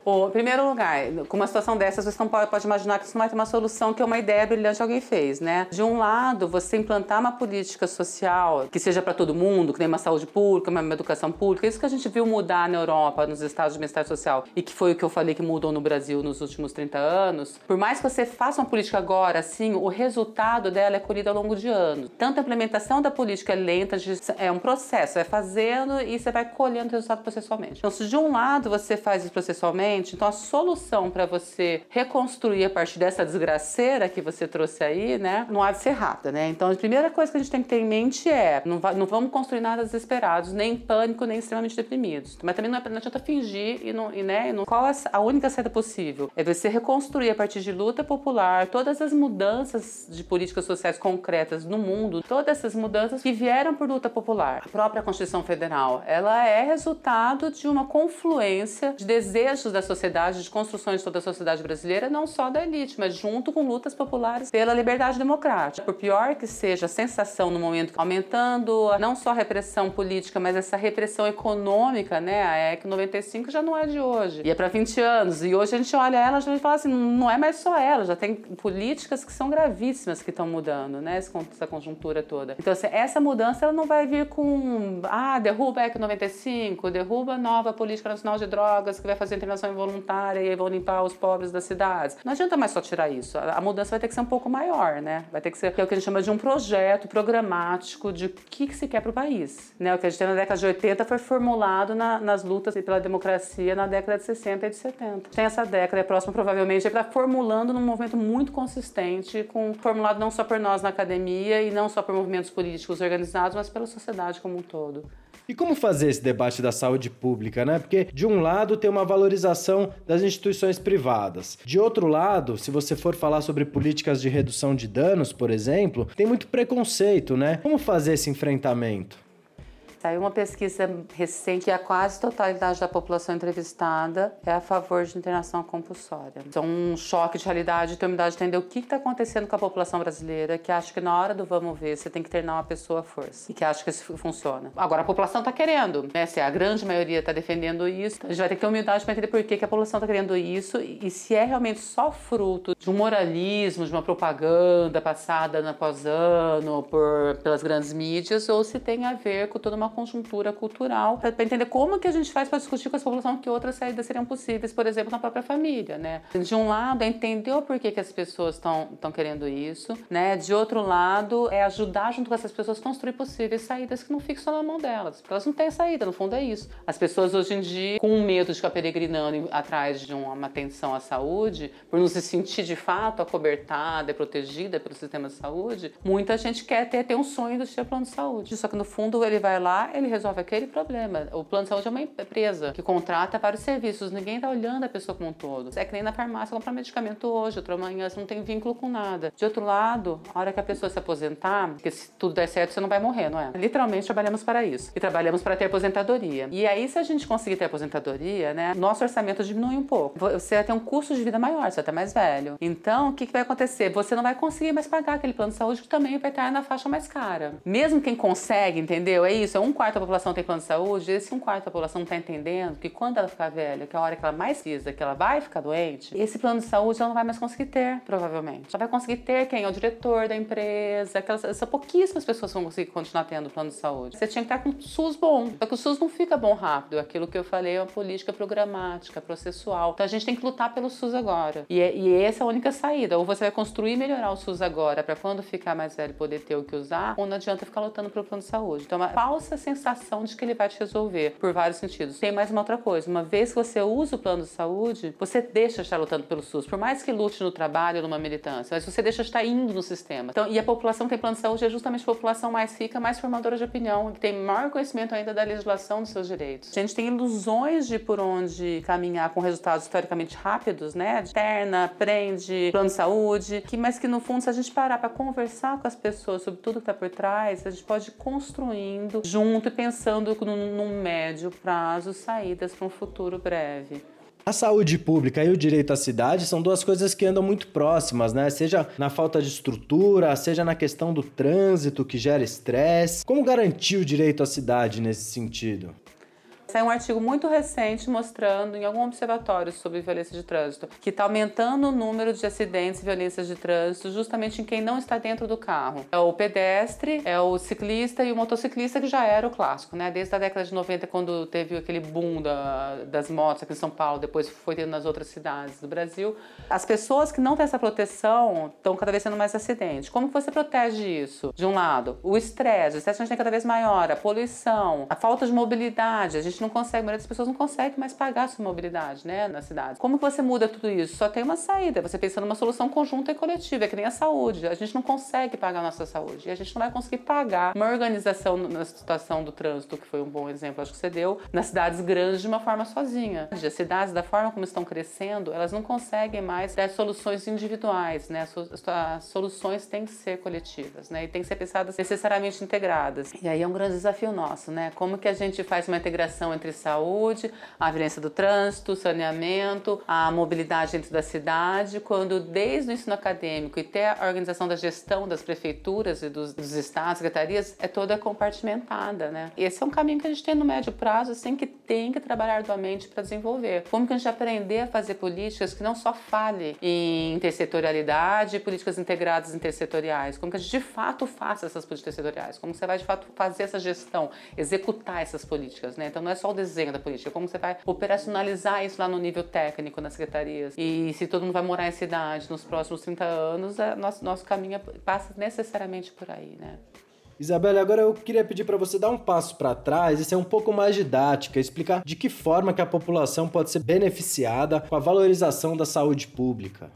Bom, em primeiro lugar, com uma situação dessas, você não pode, pode, imaginar que isso não vai ter uma solução que é uma ideia brilhante que alguém fez, né? De um lado, você implantar uma política social que seja para todo mundo, que nem uma saúde pública, uma educação pública, isso que a gente viu mudar na Europa, nos estados de bem-estar social, e que foi o que eu falei que mudou no Brasil nos últimos 30 anos. Por mais que você faça uma política agora, assim, o resultado dela é colhido ao longo de anos. Tanto a implementação da política é lenta, é um processo, vai fazendo e você vai colhendo o resultado processualmente. Então, se de um lado você faz isso processualmente, então a solução para você reconstruir a partir dessa desgraceira que você trouxe aí, né, não há de ser rápida, né? Então a primeira coisa que a gente tem que ter em mente é não, não vamos construir nada desesperados, nem em pânico, nem extremamente deprimidos. Mas também não, é, não adianta fingir e, não, e, né, não, qual é a única saída possível? É você reconstruir a partir de luta popular todas as mudanças de políticas sociais concretas no mundo, todas essas mudanças que vieram por luta popular. A própria Constituição Federal, ela é resultado de uma confluência de desejos da sociedade, de construções de toda a sociedade brasileira, não só da elite, mas junto com lutas populares pela liberdade democrática. Por pior que seja a sensação no momento aumentando não só a repressão política, mas essa repressão econômica, né? A EC 95 já não é de hoje. E é para 20 anos. E hoje a gente olha ela e fala assim, não é mais só ela, já tem políticas que são gravíssimas que estão mudando, né? Essa conjuntura toda. Então, assim, essa mudança ela não vai vir com, ah, derruba a EC 95, derruba a nova política nacional de drogas que vai fazer internação voluntária e vão limpar os pobres das cidades. Não adianta mais só tirar isso. A, mudança vai ter que ser um pouco maior, né? Vai ter que ser é o que a gente chama de um projeto programático de o que, que se quer para o país. Né? O que a gente tem na década de 80 foi formulado na, nas lutas pela democracia na década de 60 e de 70. Tem essa década, é próxima provavelmente, para formulando num movimento muito consistente, com formulado não só por nós na academia e não só por movimentos políticos organizados, mas pela sociedade como um todo. E como fazer esse debate da saúde pública, né? Porque de um lado tem uma valorização das instituições privadas. De outro lado, se você for falar sobre políticas de redução de danos, por exemplo, tem muito preconceito, né? Como fazer esse enfrentamento? Saiu uma pesquisa recente que a quase totalidade da população entrevistada é a favor de internação compulsória. Então, um choque de realidade, ter humildade de entender o que está acontecendo com a população brasileira, que acha que na hora do vamos ver, você tem que internar uma pessoa à força. E que acha que isso funciona. Agora, a população está querendo, né? Se a grande maioria está defendendo isso, a gente vai ter que ter humildade para entender por que, que a população está querendo isso e se é realmente só fruto de um moralismo, de uma propaganda passada ano após ano por, pelas grandes mídias, ou se tem a ver com toda uma uma conjuntura cultural para entender como que a gente faz para discutir com a população que outras saídas seriam possíveis, por exemplo, na própria família, né? De um lado é entender o porquê que as pessoas estão querendo isso, né? De outro lado é ajudar junto com essas pessoas a construir possíveis saídas que não fiquem só na mão delas, porque elas não têm saída, no fundo é isso. As pessoas hoje em dia, com medo de ficar peregrinando atrás de uma atenção à saúde, por não se sentir de fato acobertada protegida pelo sistema de saúde, muita gente quer ter, ter um sonho de ter plano de saúde. Só que no fundo ele vai lá ele resolve aquele problema. O plano de saúde é uma empresa que contrata vários serviços, ninguém está olhando a pessoa como um todo. É que nem na farmácia comprar medicamento hoje, outro amanhã, você não tem vínculo com nada. De outro lado, a hora que a pessoa se aposentar, porque se tudo der certo, você não vai morrer, não é? Literalmente trabalhamos para isso. E trabalhamos para ter aposentadoria. E aí, se a gente conseguir ter aposentadoria, né, nosso orçamento diminui um pouco. Você vai ter um custo de vida maior, você vai estar mais velho. Então, o que, que vai acontecer? Você não vai conseguir mais pagar aquele plano de saúde que também vai estar na faixa mais cara. Mesmo quem consegue, entendeu? É isso, é um quarto da população tem plano de saúde, esse um quarto da população está entendendo que quando ela ficar velha, que é a hora que ela mais precisa, que ela vai ficar doente, esse plano de saúde ela não vai mais conseguir ter, provavelmente. Ela vai conseguir ter quem? É o diretor da empresa, aquelas, essas pouquíssimas pessoas vão conseguir continuar tendo plano de saúde. Você tinha que estar com o SUS bom, só que o SUS não fica bom rápido. Aquilo que eu falei é uma política programática, processual. Então a gente tem que lutar pelo SUS agora. E, é, e essa é a única saída. Ou você vai construir e melhorar o SUS agora, para quando ficar mais velho poder ter o que usar, ou não adianta ficar lutando pelo plano de saúde. Então, é uma falsa sensação de que ele vai te resolver por vários sentidos. Tem mais uma outra coisa: uma vez que você usa o plano de saúde, você deixa de estar lutando pelo SUS, por mais que lute no trabalho, numa militância, mas você deixa de estar indo no sistema. Então, e a população que tem plano de saúde é justamente a população mais rica, mais formadora de opinião, que tem maior conhecimento ainda da legislação dos seus direitos. A gente tem ilusões de por onde caminhar com resultados historicamente rápidos, né? Terna, prende, plano de saúde, que, mas que no fundo, se a gente parar para conversar com as pessoas sobre tudo que está por trás, a gente pode ir construindo junto e pensando num médio prazo saídas para um futuro breve. A saúde pública e o direito à cidade são duas coisas que andam muito próximas, né? Seja na falta de estrutura, seja na questão do trânsito que gera estresse. Como garantir o direito à cidade nesse sentido? Saiu um artigo muito recente mostrando em algum observatório sobre violência de trânsito que está aumentando o número de acidentes e violências de trânsito justamente em quem não está dentro do carro. É o pedestre, é o ciclista e o motociclista que já era o clássico, né? Desde a década de 90, quando teve aquele boom da, das motos aqui em São Paulo, depois foi tendo nas outras cidades do Brasil. As pessoas que não têm essa proteção estão cada vez tendo mais acidentes. Como você protege isso? De um lado, o estresse, o estresse é cada vez maior, a poluição, a falta de mobilidade, a gente gente não consegue, a maioria das pessoas não consegue mais pagar a sua mobilidade, né, na cidade. Como que você muda tudo isso? Só tem uma saída, você pensa numa solução conjunta e coletiva, é que nem a saúde. A gente não consegue pagar a nossa saúde e a gente não vai conseguir pagar uma organização na situação do trânsito, que foi um bom exemplo, acho que você deu, nas cidades grandes de uma forma sozinha. As cidades, da forma como estão crescendo, elas não conseguem mais dar soluções individuais, né? As soluções têm que ser coletivas, né? E têm que ser pensadas necessariamente integradas. E aí é um grande desafio nosso, né? Como que a gente faz uma integração entre saúde, a violência do trânsito, saneamento, a mobilidade dentro da cidade, quando desde o ensino acadêmico e até a organização da gestão das prefeituras e dos, dos estados, secretarias, é toda compartimentada, né? Esse é um caminho que a gente tem no médio prazo, assim, que tem que trabalhar arduamente para desenvolver. Como que a gente aprender a fazer políticas que não só fale em intersetorialidade, políticas integradas intersetoriais, como que a gente de fato faça essas políticas setoriais, como você vai de fato fazer essa gestão, executar essas políticas, né? Então não é só o desenho da política, como você vai operacionalizar isso lá no nível técnico nas secretarias. E se todo mundo vai morar em cidade nos próximos 30 anos, é, nosso, nosso caminho passa necessariamente por aí, né? Isabela, agora eu queria pedir para você dar um passo para trás e ser um pouco mais didática, explicar de que forma que a população pode ser beneficiada com a valorização da saúde pública.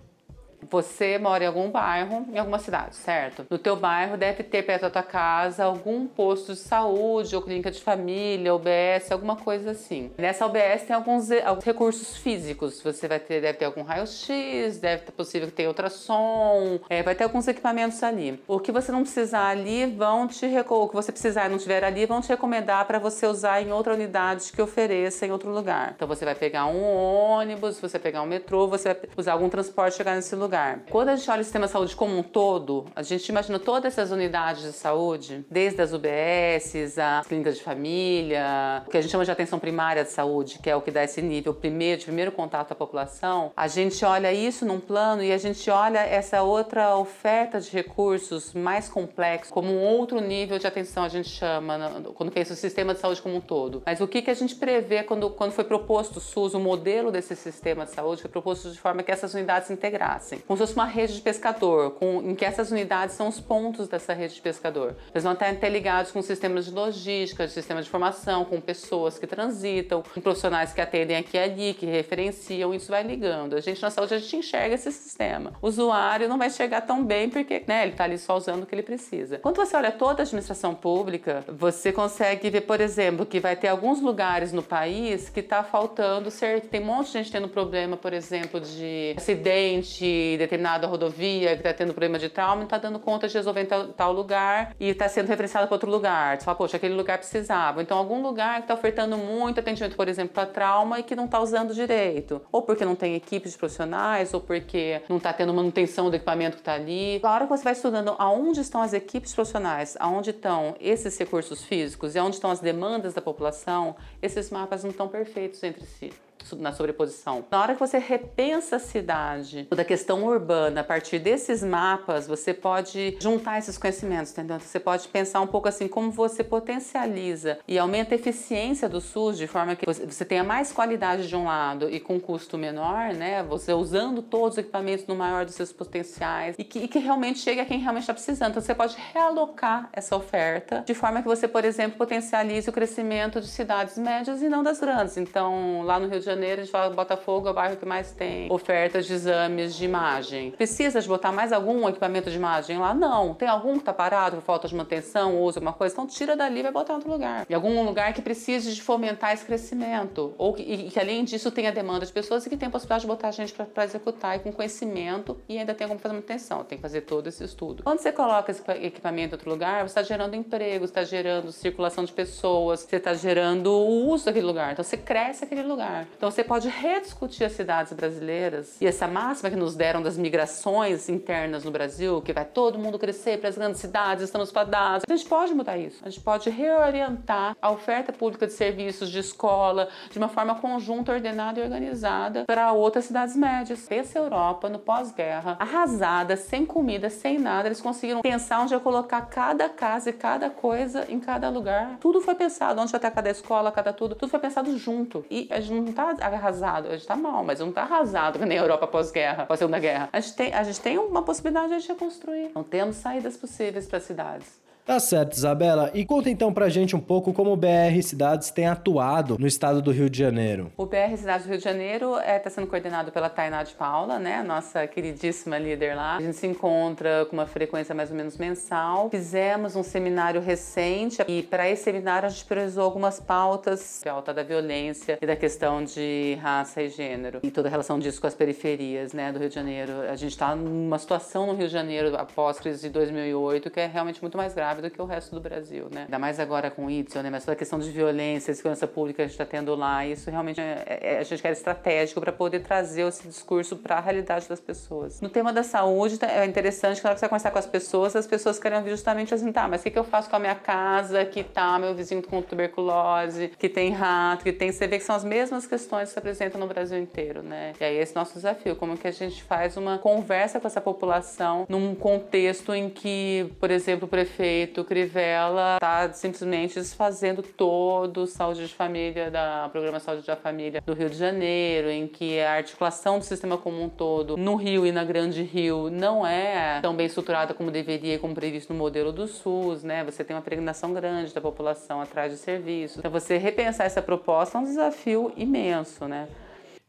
Você mora em algum bairro, em alguma cidade, certo? No teu bairro deve ter perto da tua casa algum posto de saúde ou clínica de família, UBS, alguma coisa assim. Nessa UBS tem alguns, alguns recursos físicos. Você vai ter, deve ter algum raio-x, deve ter possível que tenha ultrassom, é, vai ter alguns equipamentos ali. O que você não precisar ali, vão te o que você precisar e não tiver ali, vão te recomendar para você usar em outra unidade que ofereça em outro lugar. Então você vai pegar um ônibus, você vai pegar um metrô, você vai usar algum transporte chegar nesse lugar lugar. Quando a gente olha o sistema de saúde como um todo, a gente imagina todas essas unidades de saúde, desde as UBSs, as clínicas de família, o que a gente chama de atenção primária de saúde, que é o que dá esse nível primeiro, de primeiro contato à população. A gente olha isso num plano e a gente olha essa outra oferta de recursos mais complexo como um outro nível de atenção, a gente chama, quando pensa o sistema de saúde como um todo. Mas o que, a gente prevê quando, quando foi proposto o SUS, o modelo desse sistema de saúde foi proposto de forma que essas unidades se integrassem como se fosse uma rede de pescador, com, em que essas unidades são os pontos dessa rede de pescador. Eles vão estar interligados com sistemas de logística, de sistemas de formação, com pessoas que transitam, com profissionais que atendem aqui e ali, que referenciam, isso vai ligando. A gente na saúde, a gente enxerga esse sistema. O usuário não vai enxergar tão bem porque né, ele está ali só usando o que ele precisa. Quando você olha toda a administração pública, você consegue ver, por exemplo, que vai ter alguns lugares no país que está faltando ser, tem um monte de gente tendo problema, por exemplo, de acidente, determinada rodovia que está tendo problema de trauma, não está dando conta de resolver em tal, tal lugar e está sendo referenciado para outro lugar. Você fala, poxa, aquele lugar precisava. Então, algum lugar que está ofertando muito atendimento, por exemplo, para trauma e que não está usando direito. Ou porque não tem equipes de profissionais, ou porque não está tendo manutenção do equipamento que está ali. A hora que você vai estudando aonde estão as equipes profissionais, aonde estão esses recursos físicos e aonde estão as demandas da população, esses mapas não estão perfeitos entre si na sobreposição. Na hora que você repensa a cidade, da questão urbana, a partir desses mapas, você pode juntar esses conhecimentos, entendeu? Você pode pensar um pouco assim como você potencializa e aumenta a eficiência do SUS de forma que você tenha mais qualidade de um lado e com custo menor, né? Você usando todos os equipamentos no maior dos seus potenciais e que, e que realmente chegue a quem realmente está precisando. Então você pode realocar essa oferta de forma que você, por exemplo, potencialize o crescimento de cidades médias e não das grandes. Então, lá no Rio de Janeiro, a gente fala que Botafogo é o bairro que mais tem ofertas de exames de imagem. Precisa de botar mais algum equipamento de imagem lá? Não. Tem algum que está parado por falta de manutenção usa alguma coisa? Então tira dali e vai botar em outro lugar. Em algum lugar que precise de fomentar esse crescimento. Ou que, e que além disso tenha demanda de pessoas e que tem a possibilidade de botar gente para executar e com conhecimento e ainda tem como fazer manutenção. Tem que fazer todo esse estudo. Quando você coloca esse equipamento em outro lugar, você está gerando emprego, está gerando circulação de pessoas, você está gerando o uso daquele lugar. Então você cresce aquele lugar. Então você pode rediscutir as cidades brasileiras e essa máxima que nos deram das migrações internas no Brasil, que vai todo mundo crescer para as grandes cidades, estamos fadados. A gente pode mudar isso. A gente pode reorientar a oferta pública de serviços de escola de uma forma conjunta, ordenada e organizada para outras cidades médias. Pensa Europa no pós-guerra, arrasada, sem comida, sem nada. Eles conseguiram pensar onde ia colocar cada casa e cada coisa em cada lugar. Tudo foi pensado, onde vai ter cada escola, cada tudo. Tudo foi pensado junto. E a gente não arrasado, a gente está mal, mas não está arrasado que nem a Europa pós-guerra, pós-segunda guerra. A gente, tem, a gente tem uma possibilidade de reconstruir. Não temos saídas possíveis para as cidades. Tá certo, Isabela. E conta então pra gente um pouco como o BR Cidades tem atuado no estado do Rio de Janeiro. O BR Cidades do Rio de Janeiro está é, tá sendo coordenado pela Tainá de Paula, né? Nossa queridíssima líder lá. A gente se encontra com uma frequência mais ou menos mensal. Fizemos um seminário recente e para esse seminário a gente priorizou algumas pautas, pauta da violência e da questão de raça e gênero e toda a relação disso com as periferias, né, do Rio de Janeiro. A gente está numa situação no Rio de Janeiro após a crise de 2008 que é realmente muito mais grave grave do que o resto do Brasil, né? Ainda mais agora com o Y, né? Mas toda a questão de violência, segurança pública que a gente está tendo lá, isso realmente é, é, a gente quer estratégico para poder trazer esse discurso para a realidade das pessoas. No tema da saúde, tá, é interessante que na hora que você conversar com as pessoas, as pessoas querem ouvir justamente assim, tá, mas o que, que eu faço com a minha casa, que tá meu vizinho com tuberculose, que tem rato, que tem... Você vê que são as mesmas questões que se apresentam no Brasil inteiro, né? E aí esse é nosso desafio, como que a gente faz uma conversa com essa população num contexto em que, por exemplo, o prefeito prefeito Crivella está simplesmente desfazendo todo o saúde de família da programa Saúde da Família do Rio de Janeiro, em que a articulação do sistema como um todo no Rio e na Grande Rio não é tão bem estruturada como deveria e como previsto no modelo do SUS, né? Você tem uma pregnação grande da população atrás de serviços. Então você repensar essa proposta é um desafio imenso, né?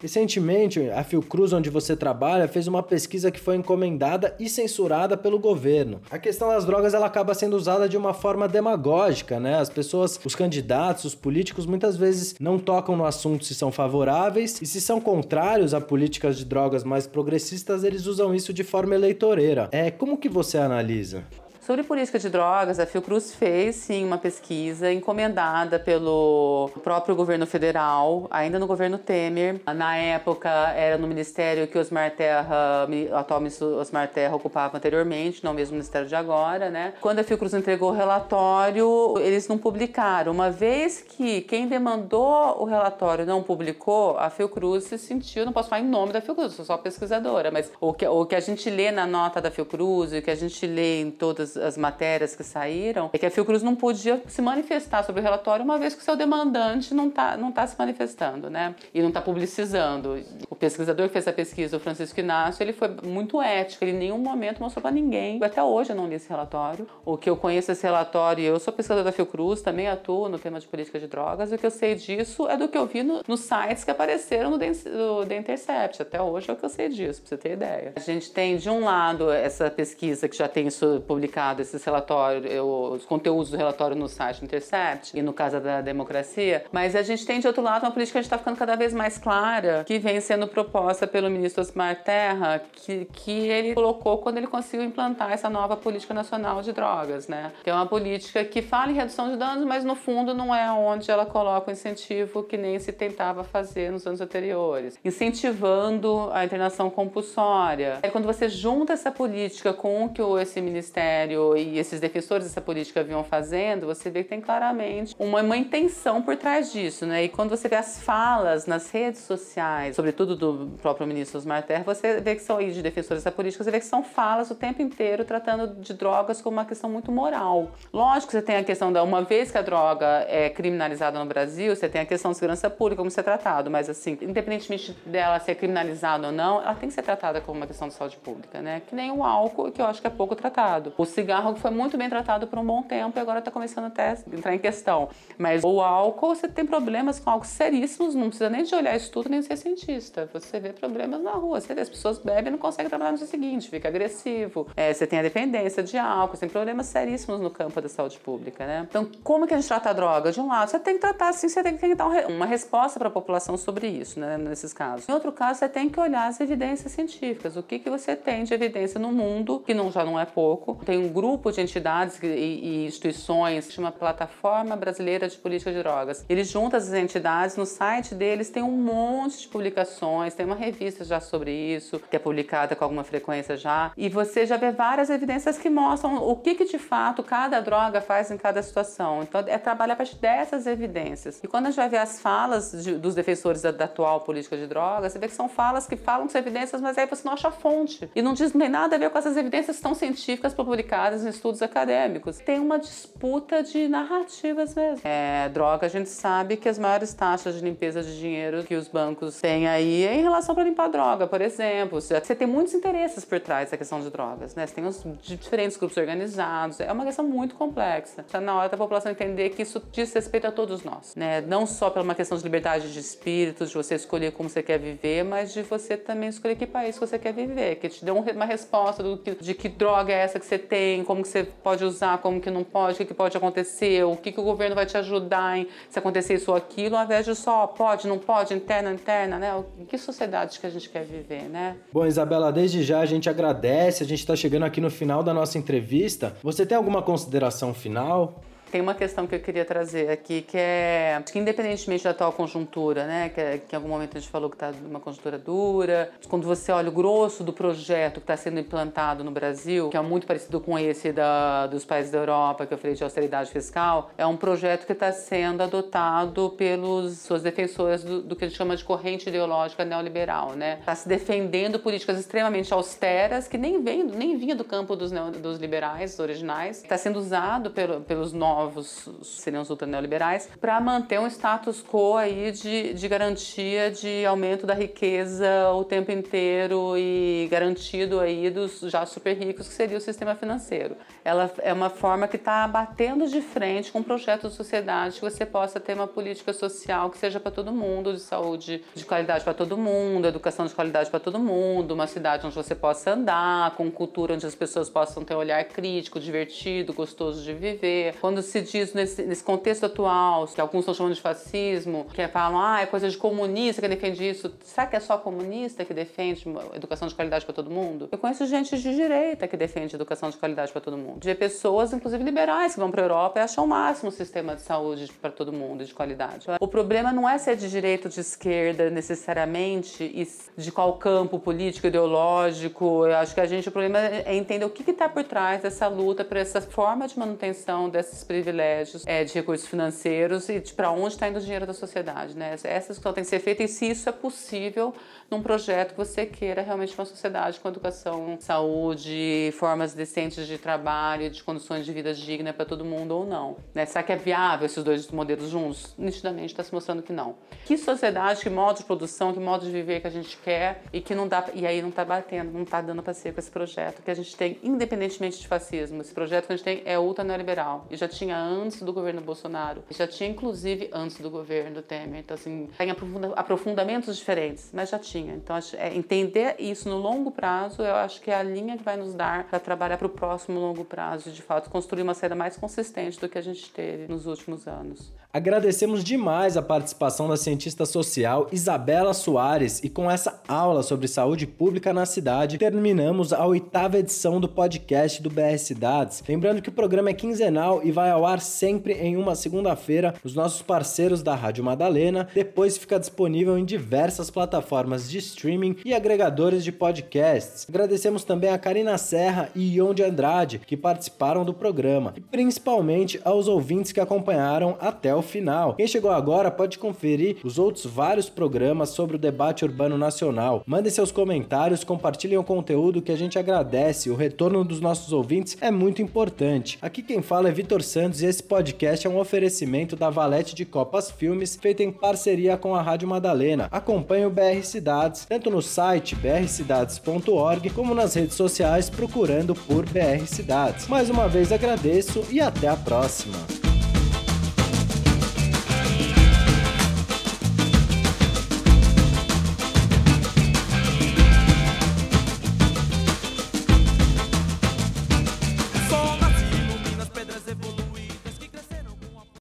Recentemente, a Fiocruz, onde você trabalha, fez uma pesquisa que foi encomendada e censurada pelo governo. A questão das drogas ela acaba sendo usada de uma forma demagógica, né? As pessoas, os candidatos, os políticos, muitas vezes não tocam no assunto se são favoráveis e se são contrários a políticas de drogas mais progressistas, eles usam isso de forma eleitoreira. É como que você analisa? Sobre política de drogas, a Fiocruz fez sim uma pesquisa encomendada pelo próprio governo federal, ainda no governo Temer. Na época era no ministério que Osmar Terra, o atual ministro Osmar Terra ocupava anteriormente, não mesmo ministério de agora, né? Quando a Fiocruz entregou o relatório, eles não publicaram. Uma vez que quem demandou o relatório não publicou, a Fiocruz se sentiu, não posso falar em nome da Fiocruz, sou só pesquisadora, mas o que, o que a gente lê na nota da Fiocruz, o que a gente lê em todas as matérias que saíram, é que a Fiocruz não podia se manifestar sobre o relatório uma vez que o seu demandante não está não tá se manifestando, né? E não está publicizando. O pesquisador que fez a pesquisa, o Francisco Inácio, ele foi muito ético, ele em nenhum momento mostrou para ninguém. Até hoje eu não li esse relatório. O que eu conheço esse relatório, eu sou pesquisador da Fiocruz, também atuo no tema de política de drogas, e o que eu sei disso é do que eu vi no, nos sites que apareceram no The Intercept. Até hoje é o que eu sei disso, para você ter ideia. A gente tem, de um lado, essa pesquisa que já tem isso publicado publicado esses relatórios, os conteúdos do relatório no site Intercept e no caso da democracia, mas a gente tem de outro lado uma política que está ficando cada vez mais clara, que vem sendo proposta pelo ministro Osmar Terra, que, que ele colocou quando ele conseguiu implantar essa nova política nacional de drogas, né? Que é uma política que fala em redução de danos, mas no fundo não é onde ela coloca o incentivo que nem se tentava fazer nos anos anteriores, incentivando a internação compulsória. É quando você junta essa política com o que esse ministério e esses defensores dessa política vinham fazendo, você vê que tem claramente uma, uma intenção por trás disso, né? E quando você vê as falas nas redes sociais, sobretudo do próprio ministro Osmar Terra, você vê que são aí de defensores dessa política, você vê que são falas o tempo inteiro tratando de drogas como uma questão muito moral. Lógico que você tem a questão da uma vez que a droga é criminalizada no Brasil, você tem a questão de segurança pública como ser tratado, mas assim, independentemente dela ser criminalizada ou não, ela tem que ser tratada como uma questão de saúde pública, né? Que nem o álcool, que eu acho que é pouco tratado. O cigarro foi muito bem tratado por um bom tempo e agora está começando até a entrar em questão. Mas o álcool, você tem problemas com álcool seríssimos, não precisa nem de olhar estudo nem ser cientista. Você vê problemas na rua, você vê as pessoas bebem e não conseguem trabalhar no dia seguinte, fica agressivo. É, você tem a dependência de álcool, você tem problemas seríssimos no campo da saúde pública, né? Então, como que a gente trata a droga? De um lado, você tem que tratar assim, você tem que dar uma resposta para a população sobre isso, né, nesses casos. Em outro caso, você tem que olhar as evidências científicas. O que, que você tem de evidência no mundo, que não, já não é pouco. Tem grupo de entidades e, e instituições, chama Plataforma Brasileira de Política de Drogas. Eles juntam as entidades, no site deles tem um monte de publicações, tem uma revista já sobre isso, que é publicada com alguma frequência já, e você já vê várias evidências que mostram o que, que de fato cada droga faz em cada situação. Então, é trabalhar a partir dessas evidências. E quando a gente vai ver as falas de, dos defensores da, da, atual política de drogas, você vê que são falas que falam com evidências, mas aí você não acha fonte. E não diz nem nada a ver com essas evidências tão científicas publicadas em estudos acadêmicos. Tem uma disputa de narrativas mesmo. É, droga, a gente sabe que as maiores taxas de limpeza de dinheiro que os bancos têm aí é em relação para limpar droga, por exemplo. Você tem muitos interesses por trás da questão de drogas, né? Você tem os diferentes grupos organizados. É uma questão muito complexa. Está na hora da população entender que isso diz respeito a todos nós, né? Não só pela uma questão de liberdade de espírito, de você escolher como você quer viver, mas de você também escolher que país você quer viver, que te dê uma resposta do que, de que droga é essa que você tem, como que você pode usar, como que não pode, o que, que pode acontecer, o que, que o governo vai te ajudar em se acontecer isso ou aquilo, ao invés de só pode, não pode, interna, interna, né? Que sociedade que a gente quer viver, né? Bom, Isabela, desde já a gente agradece, a gente está chegando aqui no final da nossa entrevista. Você tem alguma consideração final? Tem uma questão que eu queria trazer aqui, que é que independentemente da atual conjuntura, né, que, é, que em algum momento a gente falou que está numa conjuntura dura, quando você olha o grosso do projeto que está sendo implantado no Brasil, que é muito parecido com esse da, dos países da Europa, que eu falei de austeridade fiscal, é um projeto que está sendo adotado pelos seus defensores do, do, que a gente chama de corrente ideológica neoliberal, né? Está se defendendo políticas extremamente austeras que nem vem, nem vinha do campo dos, neo, dos liberais originais, está sendo usado pelo, pelos novos novos, seriam os ultraneoliberais, para manter um status quo aí de, de garantia de aumento da riqueza o tempo inteiro e garantido aí dos já super ricos, que seria o sistema financeiro. Ela é uma forma que está batendo de frente com um projeto de sociedade que você possa ter uma política social que seja para todo mundo, de saúde de qualidade para todo mundo, educação de qualidade para todo mundo, uma cidade onde você possa andar, com cultura onde as pessoas possam ter um olhar crítico, divertido, gostoso de viver. Quando se diz nesse, nesse contexto atual, que alguns estão chamando de fascismo, que falam, ah, é coisa de comunista que defende isso. Será que é só comunista que defende educação de qualidade para todo mundo? Eu conheço gente de direita que defende educação de qualidade para todo mundo. De pessoas, inclusive liberais, que vão para a Europa e acham o máximo o sistema de saúde para todo mundo, de qualidade. O problema não é ser de direita ou de esquerda necessariamente, e de qual campo político, ideológico. Eu acho que a gente, o problema é entender o que está por trás dessa luta por essa forma de manutenção desses privilégios privilégios é, de recursos financeiros e para onde está indo o dinheiro da sociedade. Né? Essa discussão tem que ser feita e se isso é possível num projeto que você queira realmente uma sociedade com educação, saúde, formas decentes de trabalho, de condições de vida digna para todo mundo ou não. Né? Será que é viável esses dois modelos juntos? Nitidamente está se mostrando que não. Que sociedade, que modo de produção, que modo de viver que a gente quer e que não dá e aí não está batendo, não está dando para ser com esse projeto que a gente tem, independentemente de fascismo. Esse projeto que a gente tem é ultra neoliberal e já tinha antes do governo Bolsonaro, já tinha inclusive antes do governo Temer. Então, assim, tem aprofundamentos diferentes, mas já tinha. Então, é, entender isso no longo prazo, eu acho que é a linha que vai nos dar para trabalhar para o próximo longo prazo de fato, construir uma saída mais consistente do que a gente teve nos últimos anos. Agradecemos demais a participação da cientista social Isabela Soares e com essa aula sobre saúde pública na cidade, terminamos a oitava edição do podcast do BS Cidades. Lembrando que o programa é quinzenal e vai ao ar sempre em uma segunda-feira nos nossos parceiros da Rádio Madalena, depois fica disponível em diversas plataformas de streaming e agregadores de podcasts. Agradecemos também a Karina Serra e Ion de Andrade que participaram do programa e principalmente aos ouvintes que acompanharam até o final. Quem chegou agora pode conferir os outros vários programas sobre o debate urbano nacional. Mandem seus comentários, compartilhem o conteúdo que a gente agradece. O retorno dos nossos ouvintes é muito importante. Aqui quem fala é Vitor Santos e esse podcast é um oferecimento da Valete de Copas Filmes, feito em parceria com a Rádio Madalena. Acompanhe o BR Cidades, tanto no site brcidades.org, como nas redes sociais procurando por BR Cidades. Mais uma vez agradeço e até a próxima.